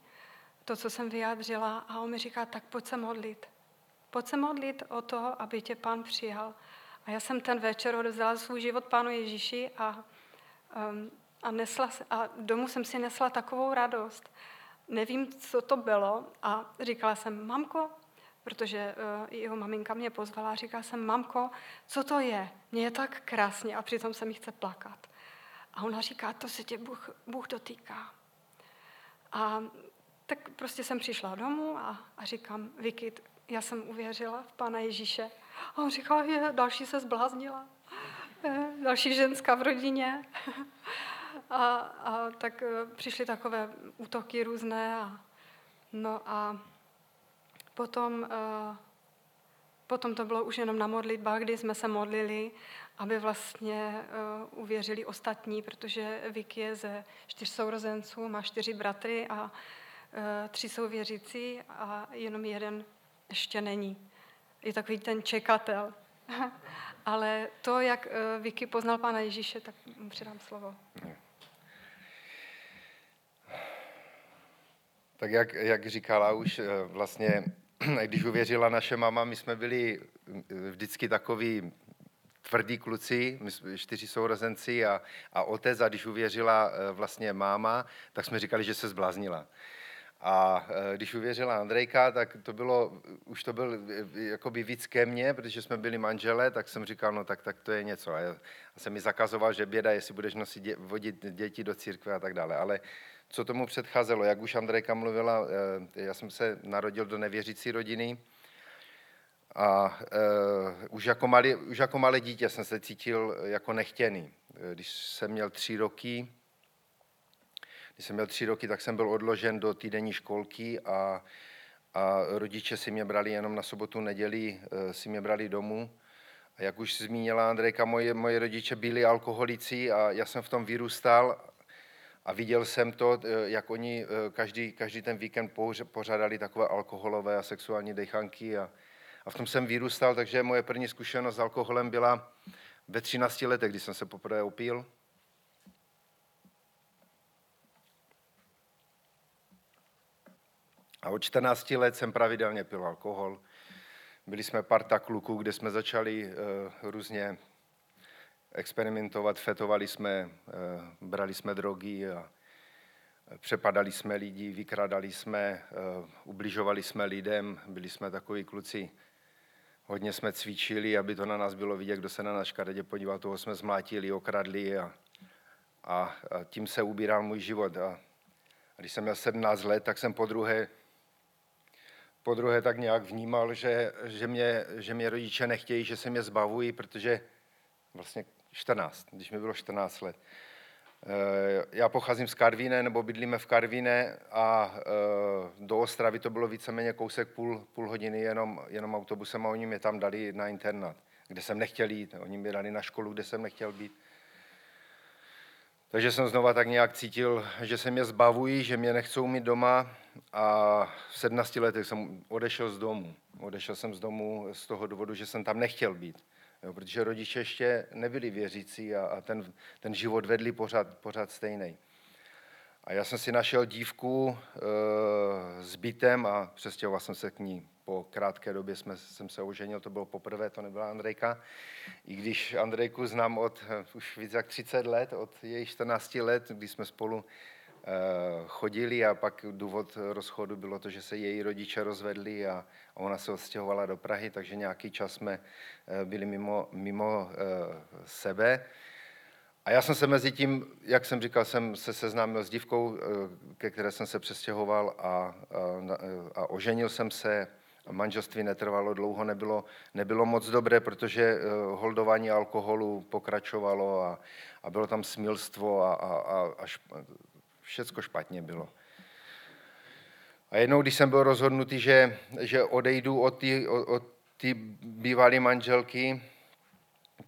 to, co jsem vyjádřila. A on mi říká, tak pojď se modlit. Pojď se modlit o to, aby tě pán přijal. A já jsem ten večer odevzdala svůj život pánu Ježíši a, a, nesla, a domů jsem si nesla takovou radost. Nevím, co to bylo a říkala jsem, mamko, protože uh, jeho maminka mě pozvala říkala jsem, mamko, co to je? Mně je tak krásně a přitom se mi chce plakat. A ona říká, to se tě Bůh, Bůh dotýká. A tak prostě jsem přišla domů a, a říkám, Vicky, já jsem uvěřila v Pána Ježíše. A on říká, je, další se zbláznila. Je, další ženská v rodině. [laughs] A, a tak e, přišly takové útoky různé. A, no a potom, uh, potom to bylo už jenom na modlitbách, kdy jsme se modlili, aby vlastně uvěřili ostatní, protože Vicky je ze čtyř sourozenců, má čtyři bratry a tři jsou věřící a jenom jeden ještě není. Je takový ten čekatel. [laughs] Ale to, jak eh, Vicky poznal Pána Ježíše, tak mu předám slovo. Tak jak, jak říkala už, eh, vlastně, [clears throat] když uvěřila naše mama, my jsme byli eh, vždycky takový tvrdí kluci, my jsme čtyři sourozenci a, a otec, a když uvěřila vlastně máma, tak jsme říkali, že se zbláznila. A e, když uvěřila Andrejka, tak to bylo, už to byl e, jakoby víc ke mně, protože jsme byli manželé, tak jsem říkal, no tak, tak to je něco. A já jsem mi zakazoval, že běda, jestli budeš nosit dě, vodit děti do církve a tak dále. Ale co tomu předcházelo, jak už Andrejka mluvila, e, já jsem se narodil do nevěřící rodiny, a uh, už, jako malý, už jako malé dítě jsem se cítil jako nechtěný. Když jsem měl tři roky, když jsem měl tři roky, tak jsem byl odložen do týdenní školky a, a rodiče si mě brali jenom na sobotu, neděli, eh, si mě brali domů. A jak už zmínila Andrejka, moje, moje rodiče byli alkoholici a já jsem v tom vyrůstal a viděl jsem to, eh, jak oni eh, každý, každý ten víkend pořádali takové alkoholové a sexuální dechanky a, a v tom jsem vyrůstal, takže moje první zkušenost s alkoholem byla ve 13 letech, kdy jsem se poprvé opil. A od 14 let jsem pravidelně pil alkohol. Byli jsme parta kluků, kde jsme začali uh, různě experimentovat, fetovali jsme, uh, brali jsme drogy a přepadali jsme lidi, vykradali jsme, uh, ubližovali jsme lidem, byli jsme takoví kluci hodně jsme cvičili, aby to na nás bylo vidět, kdo se na nás škaredě podíval, toho jsme zmlátili, okradli a, a, a tím se ubíral můj život. A, a když jsem měl 17 let, tak jsem po druhé, po druhé tak nějak vnímal, že, že, mě, že mě rodiče nechtějí, že se mě zbavují, protože vlastně 14, když mi bylo 14 let. Eh, já pocházím z Karvíne, nebo bydlíme v Karvíne a eh, do Ostravy to bylo víceméně kousek půl, půl hodiny jenom, jenom autobusem a oni mě tam dali na internát, kde jsem nechtěl jít. Oni mě dali na školu, kde jsem nechtěl být. Takže jsem znova tak nějak cítil, že se mě zbavují, že mě nechcou mít doma a v 17 letech jsem odešel z domu. Odešel jsem z domu z toho důvodu, že jsem tam nechtěl být. Jo, protože rodiče ještě nebyli věřící a, a ten, ten život vedli pořád, pořád stejný. A já jsem si našel dívku e, s bytem a přestěhoval jsem se k ní. Po krátké době jsme, jsem se oženil, to bylo poprvé, to nebyla Andrejka. I když Andrejku znám od už víc jak 30 let, od její 14 let, kdy jsme spolu Eh, chodili a pak důvod rozchodu bylo to, že se její rodiče rozvedli a ona se odstěhovala do Prahy, takže nějaký čas jsme eh, byli mimo, mimo eh, sebe. A já jsem se mezi tím, jak jsem říkal, jsem se seznámil s dívkou, ke které jsem se přestěhoval a, a, a oženil jsem se. Manželství netrvalo dlouho, nebylo, nebylo moc dobré, protože holdování alkoholu pokračovalo a, a bylo tam smilstvo a, a, a, a všecko špatně bylo. A jednou, když jsem byl rozhodnutý, že, že odejdu od té od, od bývalé manželky,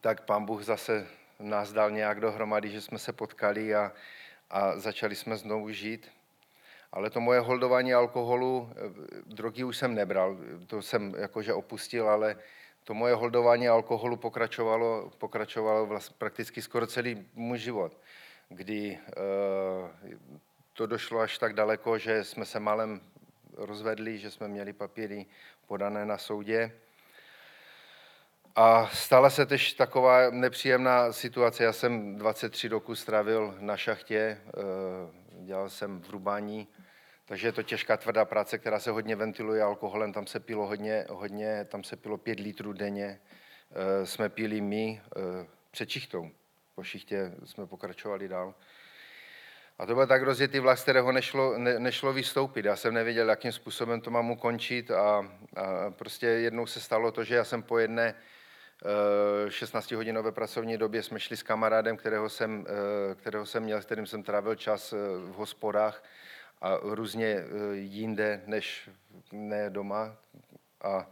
tak pán Bůh zase nás dal nějak dohromady, že jsme se potkali a, a začali jsme znovu žít. Ale to moje holdování alkoholu, drogy už jsem nebral, to jsem jakože opustil, ale to moje holdování alkoholu pokračovalo, pokračovalo vlastně prakticky skoro celý můj život kdy eh, to došlo až tak daleko, že jsme se malem rozvedli, že jsme měli papíry podané na soudě. A stala se tež taková nepříjemná situace. Já jsem 23 roku strávil na šachtě, eh, dělal jsem v rubání, takže je to těžká tvrdá práce, která se hodně ventiluje alkoholem. Tam se pilo hodně, hodně tam se pilo 5 litrů denně. Eh, jsme pili my před čichtou po šichtě jsme pokračovali dál. A to byl tak rozjetý vlak, z kterého nešlo, ne, nešlo vystoupit. Já jsem nevěděl, jakým způsobem to mám ukončit a, a prostě jednou se stalo to, že já jsem po jedné 16-hodinové eh, pracovní době jsme šli s kamarádem, kterého jsem, kterého jsem měl, s kterým jsem trávil čas v hospodách a různě jinde, než ne doma. A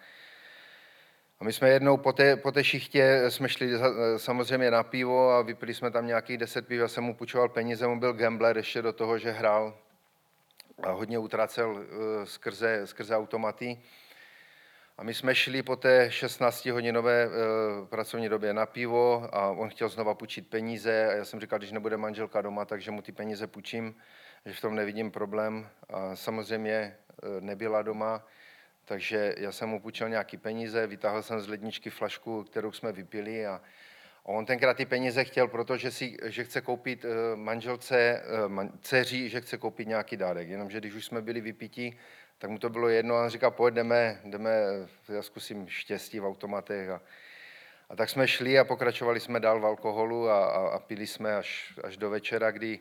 a my jsme jednou po té, po té šichtě jsme šli samozřejmě na pivo a vypili jsme tam nějakých deset piv. Já jsem mu půjčoval peníze, on byl gambler ještě do toho, že hrál a hodně utracel eh, skrze, skrze automaty. A my jsme šli po té 16-hodinové eh, pracovní době na pivo a on chtěl znova půjčit peníze a já jsem říkal, když nebude manželka doma, takže mu ty peníze půjčím, že v tom nevidím problém. A samozřejmě eh, nebyla doma takže já jsem mu půjčil nějaký peníze, vytáhl jsem z ledničky flašku, kterou jsme vypili a on tenkrát ty peníze chtěl, protože si, že chce koupit eh, manželce, eh, man, dceři, že chce koupit nějaký dárek. Jenomže když už jsme byli vypití, tak mu to bylo jedno a on říká, pojď, jdeme, jdeme, já zkusím štěstí v automatech. A, a tak jsme šli a pokračovali jsme dál v alkoholu a, a, a pili jsme až, až do večera, kdy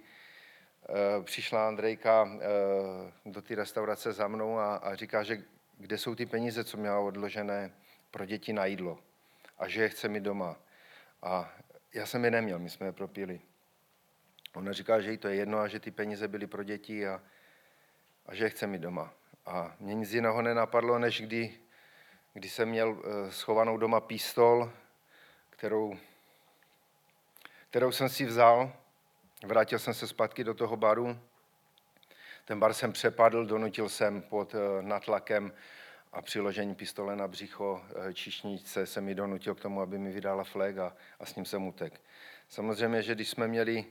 přišla Andrejka uh, do té restaurace za mnou a, a říká, že kde jsou ty peníze, co měla odložené pro děti na jídlo a že je chce mít doma. A já jsem je neměl, my jsme je propili. Ona říká, že jí to je jedno a že ty peníze byly pro děti a, a že je chce mít doma. A mě nic jiného nenapadlo, než kdy, kdy jsem měl eh, schovanou doma pistol, kterou, kterou jsem si vzal, vrátil jsem se zpátky do toho baru ten bar jsem přepadl, donutil jsem pod eh, natlakem a přiložení pistole na břicho eh, čišničce se mi donutil k tomu, aby mi vydala flag a, a s ním jsem utek. Samozřejmě, že když jsme měli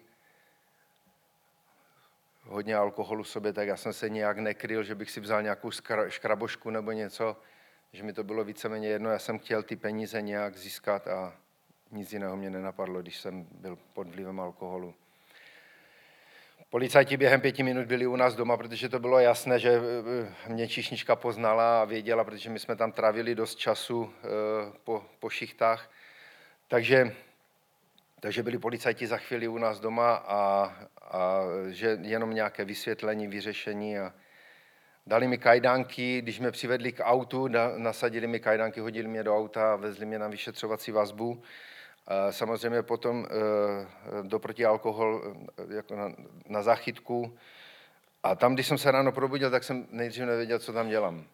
hodně alkoholu v sobě, tak já jsem se nějak nekryl, že bych si vzal nějakou škrabošku nebo něco, že mi to bylo víceméně jedno. Já jsem chtěl ty peníze nějak získat a nic jiného mě nenapadlo, když jsem byl pod vlivem alkoholu. Policajti během pěti minut byli u nás doma, protože to bylo jasné, že eh, mě číšnička poznala a věděla, protože my jsme tam trávili dost času eh, po, po šichtách. Takže, takže byli policajti za chvíli u nás doma a, a že jenom nějaké vysvětlení, vyřešení a dali mi kajdánky, když mě přivedli k autu, nasadili mi kajdánky, hodili mě do auta a vezli mě na vyšetřovací vazbu. Samozřejmě potom eh, do protialkohol eh, jako na, na zachytku. A tam, když jsem se ráno probudil, tak jsem nejdřív nevěděl, co tam dělám.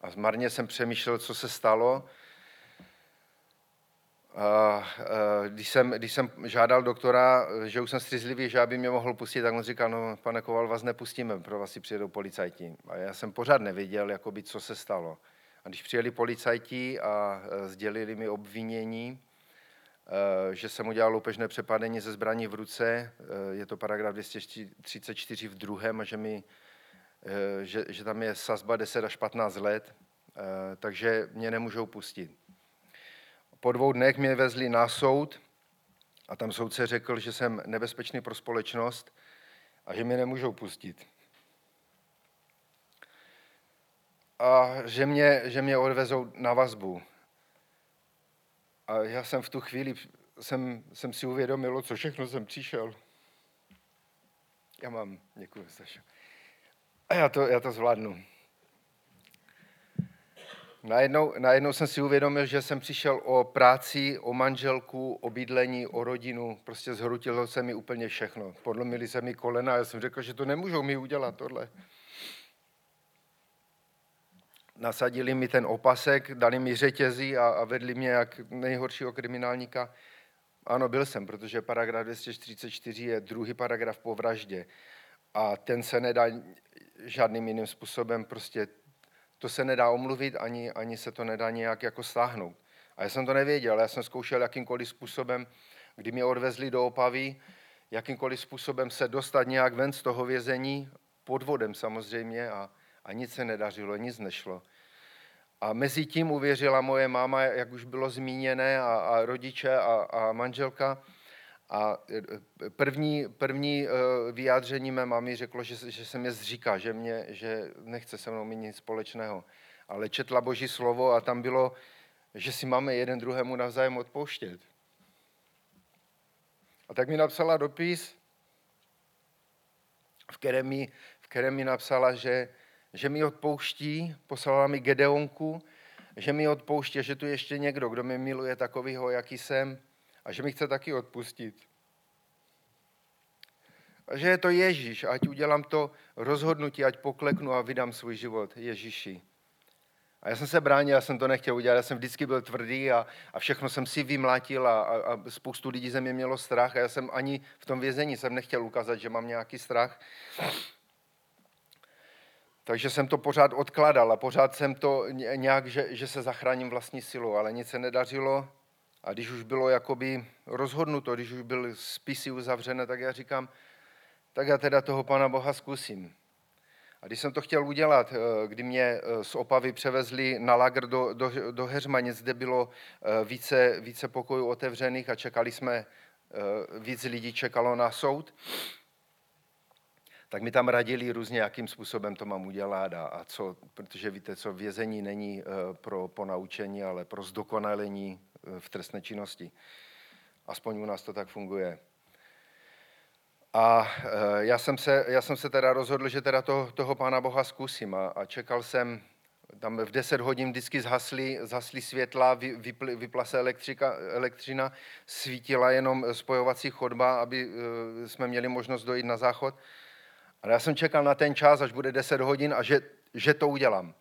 A marně jsem přemýšlel, co se stalo. A, eh, když, jsem, když jsem žádal doktora, že už jsem střízlivý, že aby mě mohl pustit, tak on říkal, no pane Koval, vás nepustíme, pro vás si přijedou policajti. A já jsem pořád nevěděl, jakoby, co se stalo. A když přijeli policajti a sdělili mi obvinění, Eh, že jsem udělal loupežné přepadení ze zbraní v ruce, eh, je to paragraf 234 v druhém, a že, mi, eh, že, že tam je sazba 10 až 15 let, takže mě nemůžou pustit. Po dvou dnech mě vezli na soud a tam soudce řekl, že jsem nebezpečný pro společnost a že mě nemůžou pustit. A že mě, že mě odvezou na vazbu. A já jsem v tu chvíli jsem, jsem si uvědomil, co všechno jsem přišel. Já mám, děkuji, Saša. A já to, já to zvládnu. Najednou, najednou jsem si uvědomil, že jsem přišel o práci, o manželku, o bydlení, o rodinu. Prostě zhrutilo se mi úplně všechno. Podlomili se mi kolena a já jsem řekl, že to nemůžou mi udělat tohle nasadili mi ten opasek, dali mi řetězí a, a vedli mě jak nejhoršího kriminálníka. Ano, byl jsem, protože paragraf 244 je druhý paragraf po vraždě a ten se nedá žádným jiným způsobem, prostě to se nedá omluvit, ani, ani se to nedá nějak jako stáhnout. A já jsem to nevěděl, já jsem zkoušel jakýmkoliv způsobem, kdy mě odvezli do Opavy, jakýmkoliv způsobem se dostat nějak ven z toho vězení, podvodem samozřejmě a, a nic se nedařilo, nic nešlo. A mezi tím uvěřila moje máma, jak už bylo zmíněné, a, a rodiče a, a manželka. A e, první, první e, vyjádření mé mamy řeklo, že, že se mě zříká, že, mě, že nechce se mnou mít nic společného. Ale četla Boží slovo a tam bylo, že si máme jeden druhému navzájem odpouštět. A tak mi napsala dopis, v kterém mi, v kterém mi napsala, že, že mi odpouští, poslala mi Gedeonku, že mi odpouští, že tu ještě někdo, kdo mě miluje takovýho, jaký jsem a že mi chce taky odpustit. A že je to Ježíš, ať udělám to rozhodnutí, ať pokleknu a vydám svůj život Ježíši. A já jsem se bránil, já jsem to nechtěl udělat, já jsem vždycky byl tvrdý a, a všechno jsem si vymlátil a, a, a spoustu lidí ze mě mělo strach a já jsem ani v tom vězení jsem nechtěl ukázat, že mám nějaký strach. Takže jsem to pořád odkladal a pořád jsem to nějak, že, že se zachráním vlastní silou, ale nic se nedařilo. A když už bylo jakoby rozhodnuto, když už byly spisy uzavřené, tak já říkám, tak já teda toho Pana Boha zkusím. A když jsem to chtěl udělat, eh, kdy mě eh, z Opavy převezli na lagr do, do, do Heřmanic, kde bylo eh, více, více pokojů otevřených a čekali jsme, víc lidí čekalo na soud, tak mi tam radili různě, jakým způsobem to mám udělat a, a co, protože víte, co vězení není eh, pro ponaučení, ale pro zdokonalení eh, v trestné činnosti. Aspoň u nás to tak funguje. A eh, já jsem se, já jsem se teda rozhodl, že teda toho, toho Pána Boha zkusím a, a čekal jsem, tam v 10 hodin vždycky zhasly, zhasly světla, vy, vypl, vypla se elektrika, elektřina, svítila jenom spojovací chodba, aby jsme měli možnost dojít na záchod. Ale já jsem čekal na ten čas, až bude 10 hodin a že, že to udělám.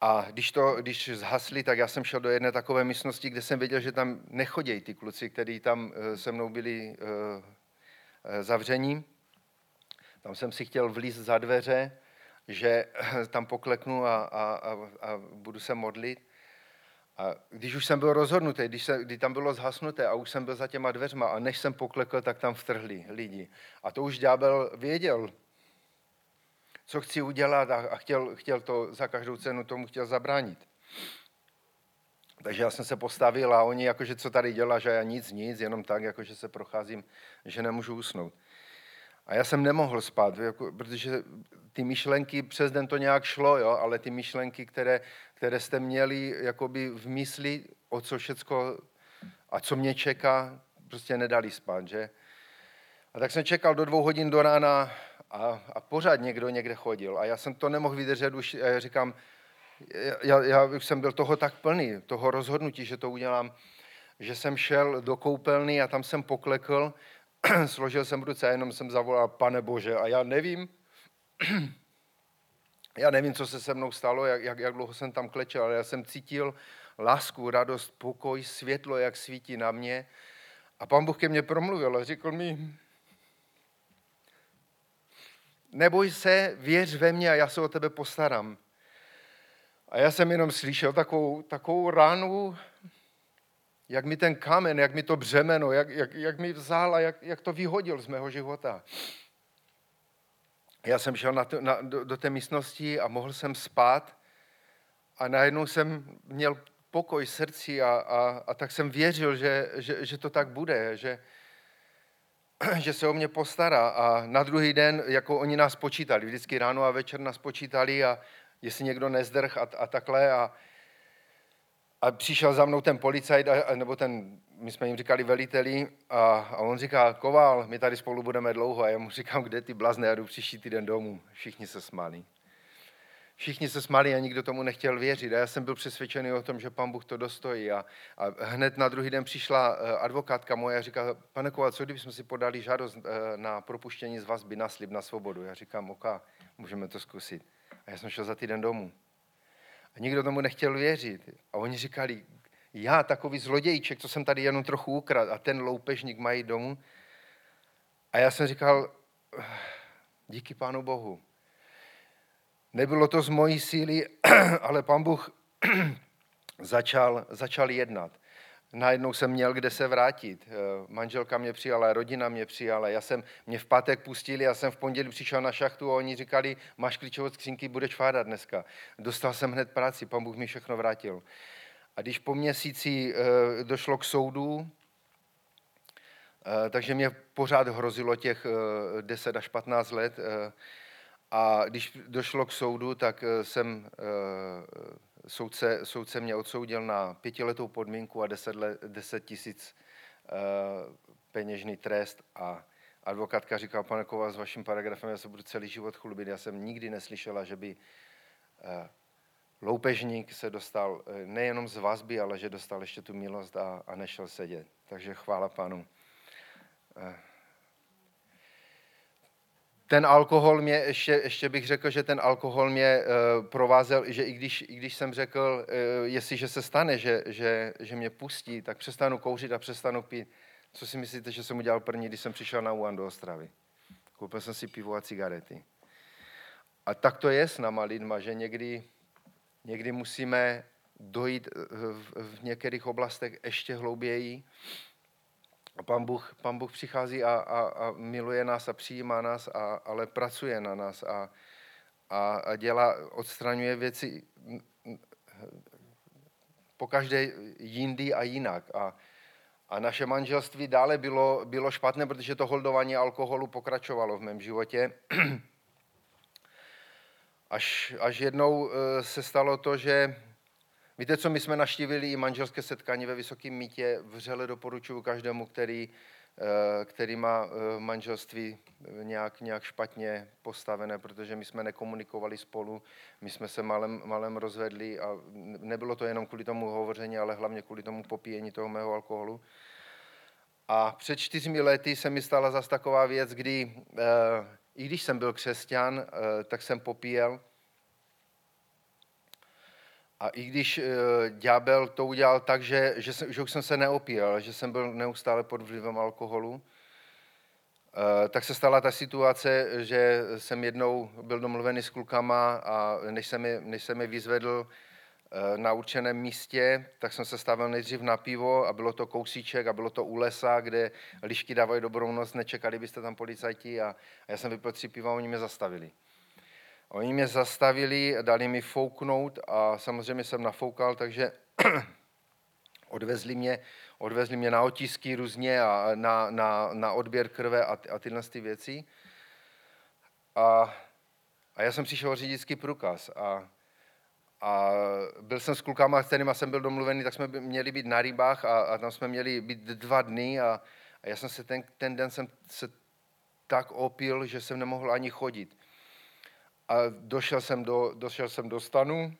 A když, to, když zhasli, tak já jsem šel do jedné takové místnosti, kde jsem věděl, že tam nechodějí ty kluci, kteří tam eh, se mnou byli uh, zavření. Tam jsem si chtěl vlízt za dveře, že [clears throat] tam pokleknu a, a, a, a budu se modlit. A když už jsem byl rozhodnutý, když, se, když tam bylo zhasnuté a už jsem byl za těma dveřma a než jsem poklekl, tak tam vtrhli lidi. A to už ďábel věděl, co chci udělat a, chtěl, chtěl to za každou cenu tomu chtěl zabránit. Takže já jsem se postavil a oni jakože co tady dělá, že já nic, nic, jenom tak, jakože se procházím, že nemůžu usnout. A já jsem nemohl spát, jako, protože ty myšlenky, přes den to nějak šlo, jo, ale ty myšlenky, které, které jste měli jakoby v mysli, o co všecko a co mě čeká, prostě nedali spát, že? A tak jsem čekal do dvou hodin do rána a, a pořád někdo někde chodil. A já jsem to nemohl vydržet, už já říkám, já, já už jsem byl toho tak plný, toho rozhodnutí, že to udělám, že jsem šel do koupelny a tam jsem poklekl, [clears throat] složil jsem ruce a jenom jsem zavolal, pane Bože, a já nevím, [clears throat] já nevím, co se se mnou stalo, jak, jak, jak dlouho jsem tam klečel, ale já jsem cítil lásku, radost, pokoj, světlo, jak svítí na mě. A pán Bůh ke mně promluvil a řekl mi, neboj se, věř ve mě a já se o tebe postarám. A já jsem jenom slyšel takovou, takovou ránu, jak mi ten kamen, jak mi to břemeno, jak, jak, jak mi vzal a jak, jak to vyhodil z mého života. Já jsem šel na to, na, do, do té místnosti a mohl jsem spát a najednou jsem měl pokoj srdci a, a, a tak jsem věřil, že, že, že to tak bude, že, [clears throat] že se o mě postará. A na druhý den, jako oni nás počítali, vždycky ráno a večer nás počítali a jestli někdo nezdrh a, a takhle. A, a přišel za mnou ten policajt, nebo ten, my jsme jim říkali veliteli, a, a on říká, Koval, my tady spolu budeme dlouho. A já mu říkám, kde ty blazne, já jdu příští týden domů. Všichni se smáli. Všichni se smáli a nikdo tomu nechtěl věřit. A já jsem byl přesvědčený o tom, že pan Bůh to dostojí. A, a hned na druhý den přišla eh, advokátka moje a říká, pane Koval, co kdybychom si podali žádost eh, na propuštění z vazby na slib na svobodu? Já říkám, OK, můžeme to zkusit. A já jsem šel za týden domů. A nikdo tomu nechtěl věřit. A oni říkali, já takový zlodějček, co jsem tady jenom trochu ukradl a ten loupežník mají domů. A já jsem říkal, díky Pánu Bohu. Nebylo to z mojí síly, [clears throat] ale Pán Bůh [clears throat] začal, začal jednat najednou jsem měl kde se vrátit. Eh, manželka mě přijala, rodina mě přijala. Já jsem, mě v pátek pustili, já jsem v pondělí přišel na šachtu a oni říkali, máš klíčové skřínky, budeš fádat dneska. Dostal jsem hned práci, pan Bůh mi všechno vrátil. A když po měsíci eh, došlo k soudu, eh, takže mě pořád hrozilo těch 10 až 15 let. A když došlo k soudu, tak jsem soudce, soudce mě odsoudil na pětiletou podmínku a deset, let, deset tisíc uh, peněžný trest a advokátka říkala, pane Kova, s vaším paragrafem já se budu celý život chlubit. Já jsem nikdy neslyšela, že by uh, loupežník se dostal uh, nejenom z vazby, ale že dostal ještě tu milost a, a nešel sedět. Takže chvála panu. Uh, ten alkohol mě, ještě, ještě bych řekl, že ten alkohol mě uh, provázel, že i když, i když jsem řekl, uh, jestliže se stane, že, že, že mě pustí, tak přestanu kouřit a přestanu pít. Co si myslíte, že jsem udělal první, když jsem přišel na UAN do Ostravy? Koupil jsem si pivo a cigarety. A tak to je s náma lidma, že někdy, někdy musíme dojít eh, v, v některých oblastech ještě hlouběji pan Bůh, pan Bůh přichází a, a, a miluje nás a přijímá nás, a, ale pracuje na nás a, a, a dělá, odstraňuje věci po každé jindy a jinak. A, a naše manželství dále bylo, bylo špatné, protože to holdování alkoholu pokračovalo v mém životě. Až, až jednou eh, se stalo to, že Víte co, my jsme naštívili i manželské setkání ve Vysokém mítě. Vřele doporučuji každému, který, eh, který má eh, manželství nějak, nějak špatně postavené, protože my jsme nekomunikovali spolu, my jsme se malem, malem rozvedli a nebylo to jenom kvůli tomu hovoření, ale hlavně kvůli tomu popíjení toho mého alkoholu. A před čtyřmi lety se mi stala zase taková věc, kdy, eh, i když jsem byl křesťan, tak jsem popíjel, a i když uh, ďábel to udělal tak, že, že, jsem, že už jsem se neopíjel, že jsem byl neustále pod vlivem alkoholu, uh, tak se stala ta situace, že jsem jednou byl domluvený s klukama a než jsem je, než jsem je vyzvedl uh, na určeném místě, tak jsem se stavil nejdřív na pivo a bylo to kousíček a bylo to u lesa, kde lišky dávají dobrou noc, nečekali byste tam policajti a, a já jsem vypil tři piva a oni mě zastavili. Oni mě zastavili, dali mi fouknout a samozřejmě jsem nafoukal, takže [clears throat] odvezli mě, odvezli mě na otisky různě a na, na, na odběr krve a, a tyhle ty věci. A, a já jsem přišel o řidičský průkaz a, a byl jsem s klukama, s kterými jsem byl domluvený, tak jsme měli být na rybách a, a tam jsme měli být dva dny a, a já jsem se ten, ten den jsem se tak opil, že jsem nemohl ani chodit. A došel jsem do, došel jsem do stanu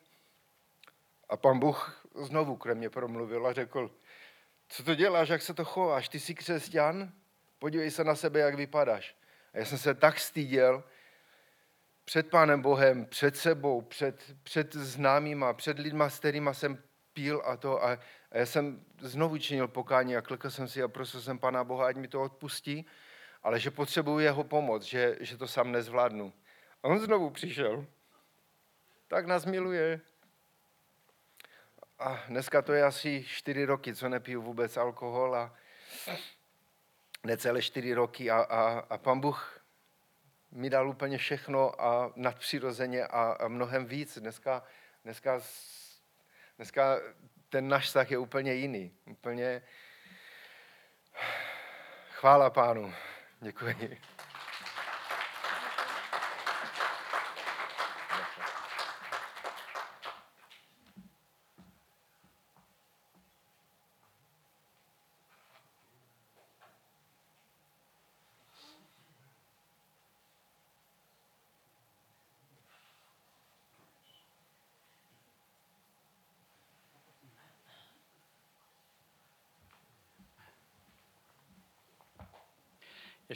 a pan Bůh znovu ke mně promluvil a řekl, co to děláš, jak se to chováš, ty jsi křesťan? Podívej se na sebe, jak vypadáš. A já jsem se tak styděl před Pánem Bohem, před sebou, před, před známýma, před lidma, s kterými jsem pil a to. A, a já jsem znovu činil pokání a klikl jsem si a prosil jsem Pána Boha, ať mi to odpustí, ale že potřebuji jeho pomoc, že, že to sám nezvládnu. A on znovu přišel. Tak nás miluje. A dneska to je asi čtyři roky, co nepiju vůbec alkohol a necelé čtyři roky a, a, a pan Bůh mi dal úplně všechno a nadpřirozeně a, a mnohem víc. Dneska, dneska, dneska ten náš vztah je úplně jiný. Úplně chvála pánu. Děkuji.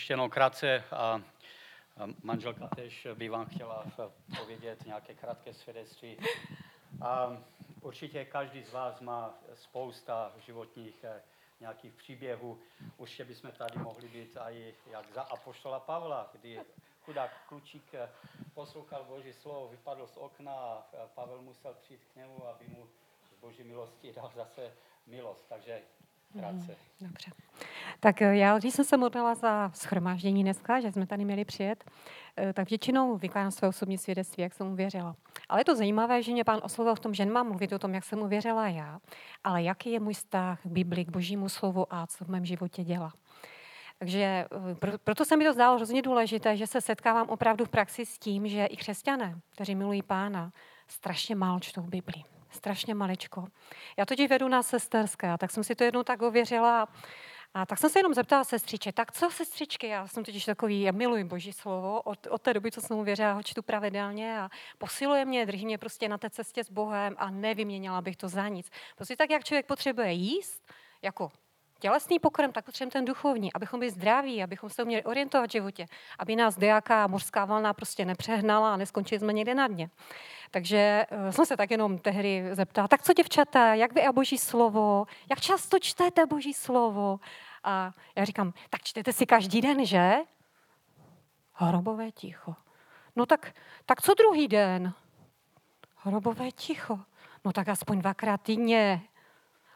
Ještě jenom krátce, a, manželka tež by vám chtěla povědět nějaké krátké svědectví. A určitě každý z vás má spousta životních eh, nějakých příběhů. Určitě bychom tady mohli být i jak za apoštola Pavla, kdy chudák klučík eh, poslouchal Boží slovo, vypadl z okna a Pavel musel přijít k němu, aby mu z Boží milosti dal zase milost. Takže krátce. Mm, dobře. Tak eh, já, když jsem se modlila za schromáždění dneska, že jsme tady měli přijet, eh, tak většinou vykládám své osobní svědectví, jak jsem uvěřila. Ale je to zajímavé, že mě pán oslovil v tom, že nemám mluvit o tom, jak jsem uvěřila já, ale jaký je můj vztah k Bibli, k božímu slovu a co v mém životě dělá. Takže eh, proto se mi to zdálo hrozně důležité, že se setkávám opravdu v praxi s tím, že i křesťané, kteří milují pána, strašně málo čtou Bibli strašně maličko. Já totiž vedu na sesterské, tak jsem si to jednou tak ověřila. A tak jsem se jenom zeptala sestřiček, tak co sestřičky? Já jsem totiž takový, já miluji Boží slovo, od, od té doby, co jsem mu věřila, ho čtu pravidelně a posiluje mě, drží mě prostě na té cestě s Bohem a nevyměnila bych to za nic. Prostě tak, jak člověk potřebuje jíst, jako tělesný pokrm, tak potřebujeme ten duchovní, abychom byli zdraví, abychom se uměli orientovat v životě, aby nás dejaká mořská vlna prostě nepřehnala a neskončili jsme někde na dně. Takže uh, jsem se tak jenom tehdy zeptala, tak co děvčata, jak vy a boží slovo, jak často čtete boží slovo? A já říkám, tak čtete si každý den, že? Hrobové ticho. No tak, tak co druhý den? Hrobové ticho. No tak aspoň dvakrát týdně.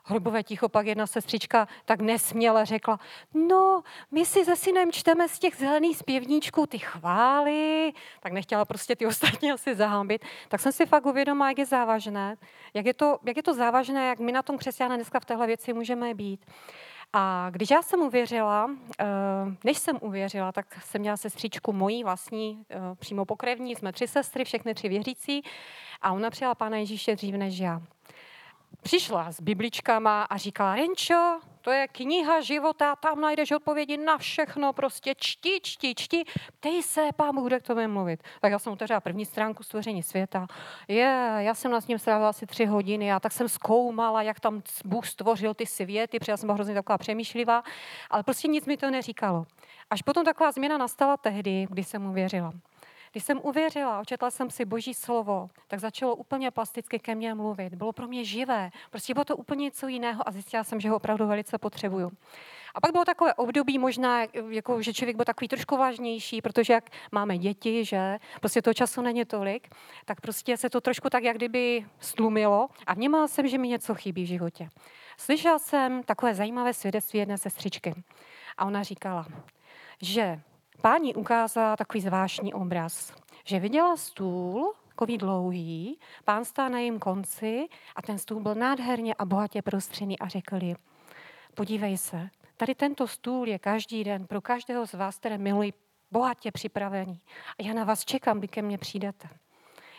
Hrobové ticho pak jedna sestřička tak nesměle řekla, no, my si se synem čteme z těch zelených zpěvníčků ty chvály, tak nechtěla prostě ty ostatní asi zahámbit. Tak jsem si fakt uvědomila, jak je závažné, jak je to, jak je to závažné, jak my na tom křesťané dneska v téhle věci můžeme být. A když já jsem uvěřila, eh, než jsem uvěřila, tak jsem měla sestřičku mojí vlastní, eh, přímo pokrevní, jsme tři sestry, všechny tři věřící a ona přijala Pána Ježíše dřív než já přišla s bibličkama a říkala, Renčo, to je kniha života, tam najdeš odpovědi na všechno, prostě čti, čti, čti, ptej se, pán bude k tomu mluvit. Tak já jsem otevřela první stránku stvoření světa. Je, já jsem na s ním strávila asi tři hodiny a tak jsem zkoumala, jak tam Bůh stvořil ty světy, protože já jsem byla hrozně taková přemýšlivá, ale prostě nic mi to neříkalo. Až potom taková změna nastala tehdy, kdy jsem mu věřila. Když jsem uvěřila, očetla jsem si boží slovo, tak začalo úplně plasticky ke mně mluvit. Bylo pro mě živé, prostě bylo to úplně něco jiného a zjistila jsem, že ho opravdu velice potřebuju. A pak bylo takové období možná, jako, že člověk byl takový trošku vážnější, protože jak máme děti, že prostě toho času není tolik, tak prostě se to trošku tak jak kdyby stlumilo a vnímala jsem, že mi něco chybí v životě. Slyšela jsem takové zajímavé svědectví jedné sestřičky a ona říkala, že Páni ukázala takový zvláštní obraz, že viděla stůl, takový dlouhý, pán stál na jejím konci a ten stůl byl nádherně a bohatě prostřený a řekli, podívej se, tady tento stůl je každý den pro každého z vás, které milují bohatě připravený. A já na vás čekám, kdy ke mně přijdete.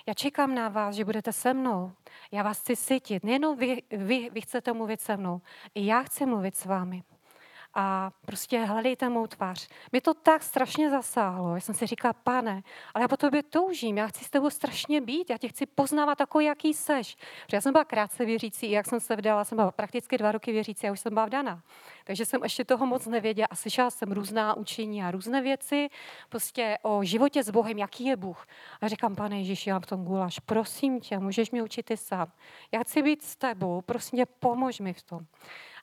Já čekám na vás, že budete se mnou. Já vás chci cítit. Nejenom vy, vy, vy chcete mluvit se mnou, i já chci mluvit s vámi a prostě hledejte mou tvář. Mě to tak strašně zasáhlo. Já jsem si říkala, pane, ale já po tobě toužím, já chci s tebou strašně být, já tě chci poznávat takový, jaký seš. Protože já jsem byla krátce věřící, jak jsem se vdala, jsem byla prakticky dva roky věřící a už jsem byla vdaná. Takže jsem ještě toho moc nevěděla a slyšela jsem různá učení a různé věci prostě o životě s Bohem, jaký je Bůh. A říkám, pane Ježíši, já v tom gulaš, prosím tě, můžeš mě učit ty sám. Já chci být s tebou, prosím tě, pomož mi v tom.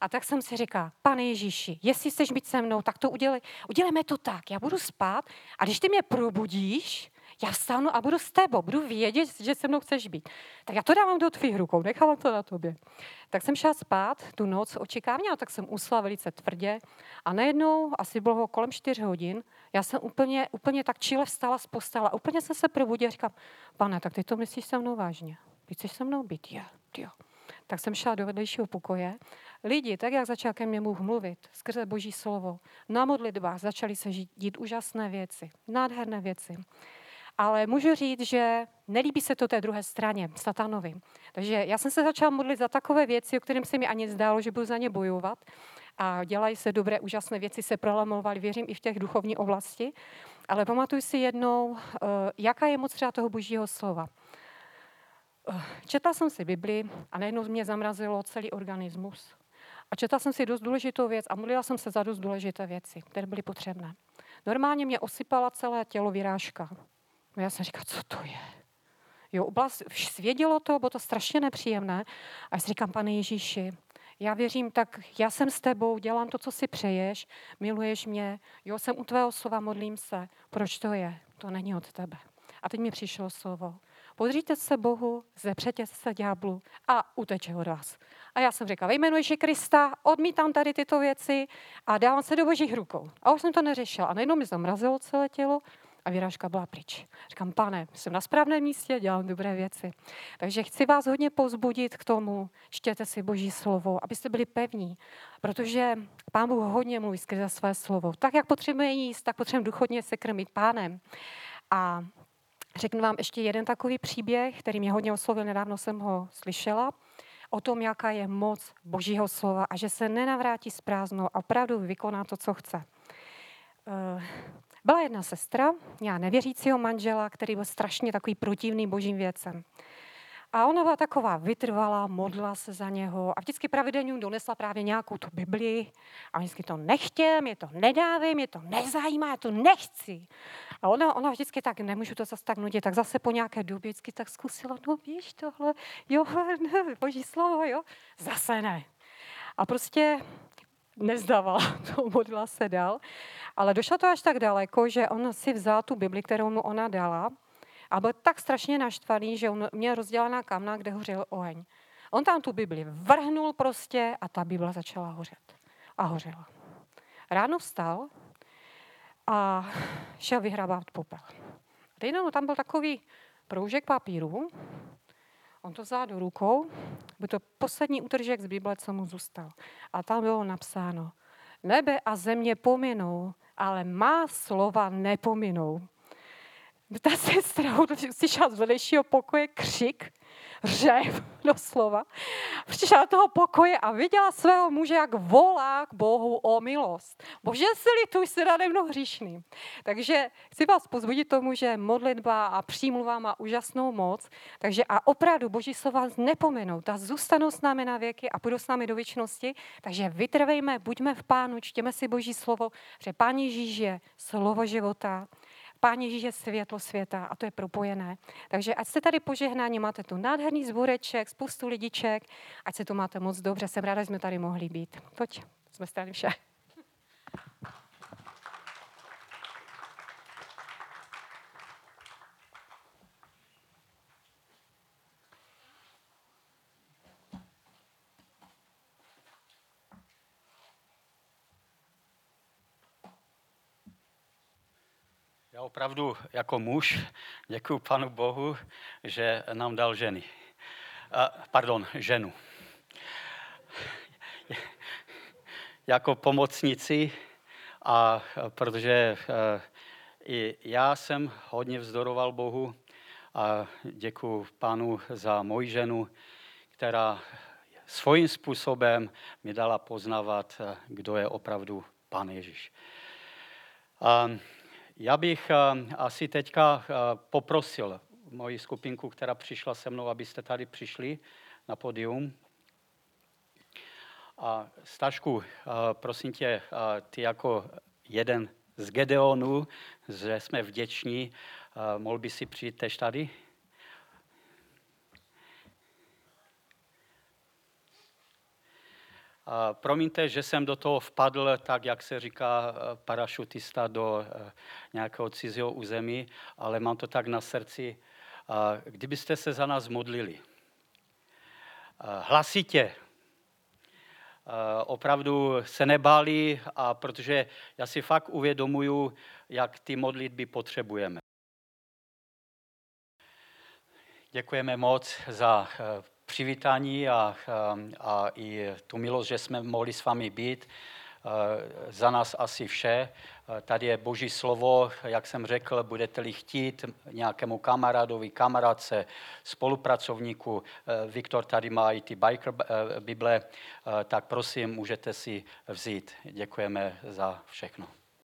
A tak jsem si říkala, pane Ježíši, jestli chceš být se mnou, tak to udělej, udělejme to tak. Já budu spát a když ty mě probudíš, já vstanu a budu s tebou, budu vědět, že se mnou chceš být. Tak já to dávám do tvých rukou, nechávám to na tobě. Tak jsem šla spát tu noc očekávání, tak jsem usla velice tvrdě a najednou, asi bylo kolem 4 hodin, já jsem úplně, úplně tak čile vstala z postele a úplně jsem se probudila a říkám, pane, tak ty to myslíš se mnou vážně? Ty chceš se mnou být? Jo, jo. Tak jsem šla do vedlejšího pokoje Lidi, tak jak začal ke mně Bůh mluvit, skrze Boží slovo, na modlitbách začaly se dít úžasné věci, nádherné věci. Ale můžu říct, že nelíbí se to té druhé straně, satanovi. Takže já jsem se začala modlit za takové věci, o kterým se mi ani zdálo, že budu za ně bojovat. A dělají se dobré, úžasné věci, se prolamovaly, věřím, i v těch duchovní oblasti. Ale pamatuju si jednou, eh, jaká je moc třeba toho božího slova. Eh, četla jsem si Bibli a najednou mě zamrazilo celý organismus. A četla jsem si dost důležitou věc a modlila jsem se za dost důležité věci, které byly potřebné. Normálně mě osypala celé tělo vyrážka. No já jsem říkala, co to je? Jo, oblast, svědělo to, bylo to strašně nepříjemné. A já si říkám, pane Ježíši, já věřím, tak já jsem s tebou, dělám to, co si přeješ, miluješ mě, jo, jsem u tvého slova, modlím se. Proč to je? To není od tebe. A teď mi přišlo slovo. Podříte se Bohu, zepřete se ďáblu a uteče od vás. A já jsem řekla, ve jménu Krista, odmítám tady tyto věci a dávám se do božích rukou. A už jsem to neřešila. A najednou mi zamrazilo celé tělo a vyrážka byla pryč. Říkám, pane, jsem na správném místě, dělám dobré věci. Takže chci vás hodně pozbudit k tomu, čtěte si Boží slovo, abyste byli pevní, protože Pán Bůh hodně mluví skrze své slovo. Tak, jak potřebuje jíst, tak potřebujeme duchovně se krmit pánem. A řeknu vám ještě jeden takový příběh, který mě hodně oslovil, nedávno jsem ho slyšela o tom, jaká je moc Božího slova a že se nenavrátí s prázdnou a opravdu vykoná to, co chce. Eh, byla jedna sestra, já nevěřícího manžela, který byl strašně takový protivný božím věcem. A ona byla taková vytrvalá, modla se za něho a vždycky pravidelně donesla právě nějakou tu Biblii a vždycky to nechtěm, je to nedávím, je to nezajímá, já to nechci. A ona, ona vždycky tak, nemůžu to zase tak nudit, tak zase po nějaké době vždycky tak zkusila, no víš tohle, jo, ne, [laughs] boží slovo, jo, zase ne. A prostě nezdávala, [laughs] to modlila se dál. Ale došlo to až tak daleko, že on si vzal tu Bibli, kterou mu ona dala a byl tak strašně naštvaný, že on měl rozdělená kamna, kde hořel oheň. On tam tu Bibli vrhnul prostě a ta Bible začala hořet. A hořela. Ráno vstal a šel vyhrábat popel. Teď tam byl takový proužek papíru, on to vzal do rukou, byl to poslední útržek z Bible, co mu zůstal. A tam bylo napsáno, nebe a země pominou, ale má slova nepominou. Ta sestra slyšela z vedlejšího pokoje křik, řev [laughs] doslova. Přišla do toho pokoje a viděla svého muže, jak volá k Bohu o milost. Bože, si lituj se nade mnou hříšným. Takže chci vás pozbudit tomu, že modlitba a přímluva má úžasnou moc. Takže a opravdu Boží slova nepomenou. Ta zůstanou s námi na věky a půjdou s námi do věčnosti. Takže vytrvejme, buďme v pánu, čtěme si Boží slovo, že Pán Ježíš je slovo života. Pán Ježíš je světlo světa a to je propojené. Takže ať jste tady požehnáni, máte tu nádherný zboreček, spoustu lidiček, ať se to máte moc dobře. Jsem ráda, že jsme tady mohli být. Toť, jsme strany vše. Já opravdu jako muž děkuji Panu Bohu, že nám dal ženy. Pardon, ženu. Jako pomocnici, a protože i já jsem hodně vzdoroval Bohu a děkuji pánu za moji ženu, která svým způsobem mi dala poznávat, kdo je opravdu Pán Ježíš. Já bych asi teďka poprosil moji skupinku, která přišla se mnou, abyste tady přišli na podium. A Stašku, prosím tě, ty jako jeden z Gedeonů, že jsme vděční, mohl by si přijít tež tady? Promiňte, že jsem do toho vpadl, tak jak se říká parašutista, do nějakého cizího území, ale mám to tak na srdci. Kdybyste se za nás modlili, hlasitě, opravdu se nebáli, a protože já si fakt uvědomuju, jak ty modlitby potřebujeme. Děkujeme moc za přivítání a, a i tu milost, že jsme mohli s vámi být. Za nás asi vše. Tady je Boží slovo, jak jsem řekl, budete-li chtít nějakému kamarádovi, kamarádce, spolupracovníku, Viktor tady má i ty biker Bible, tak prosím, můžete si vzít. Děkujeme za všechno.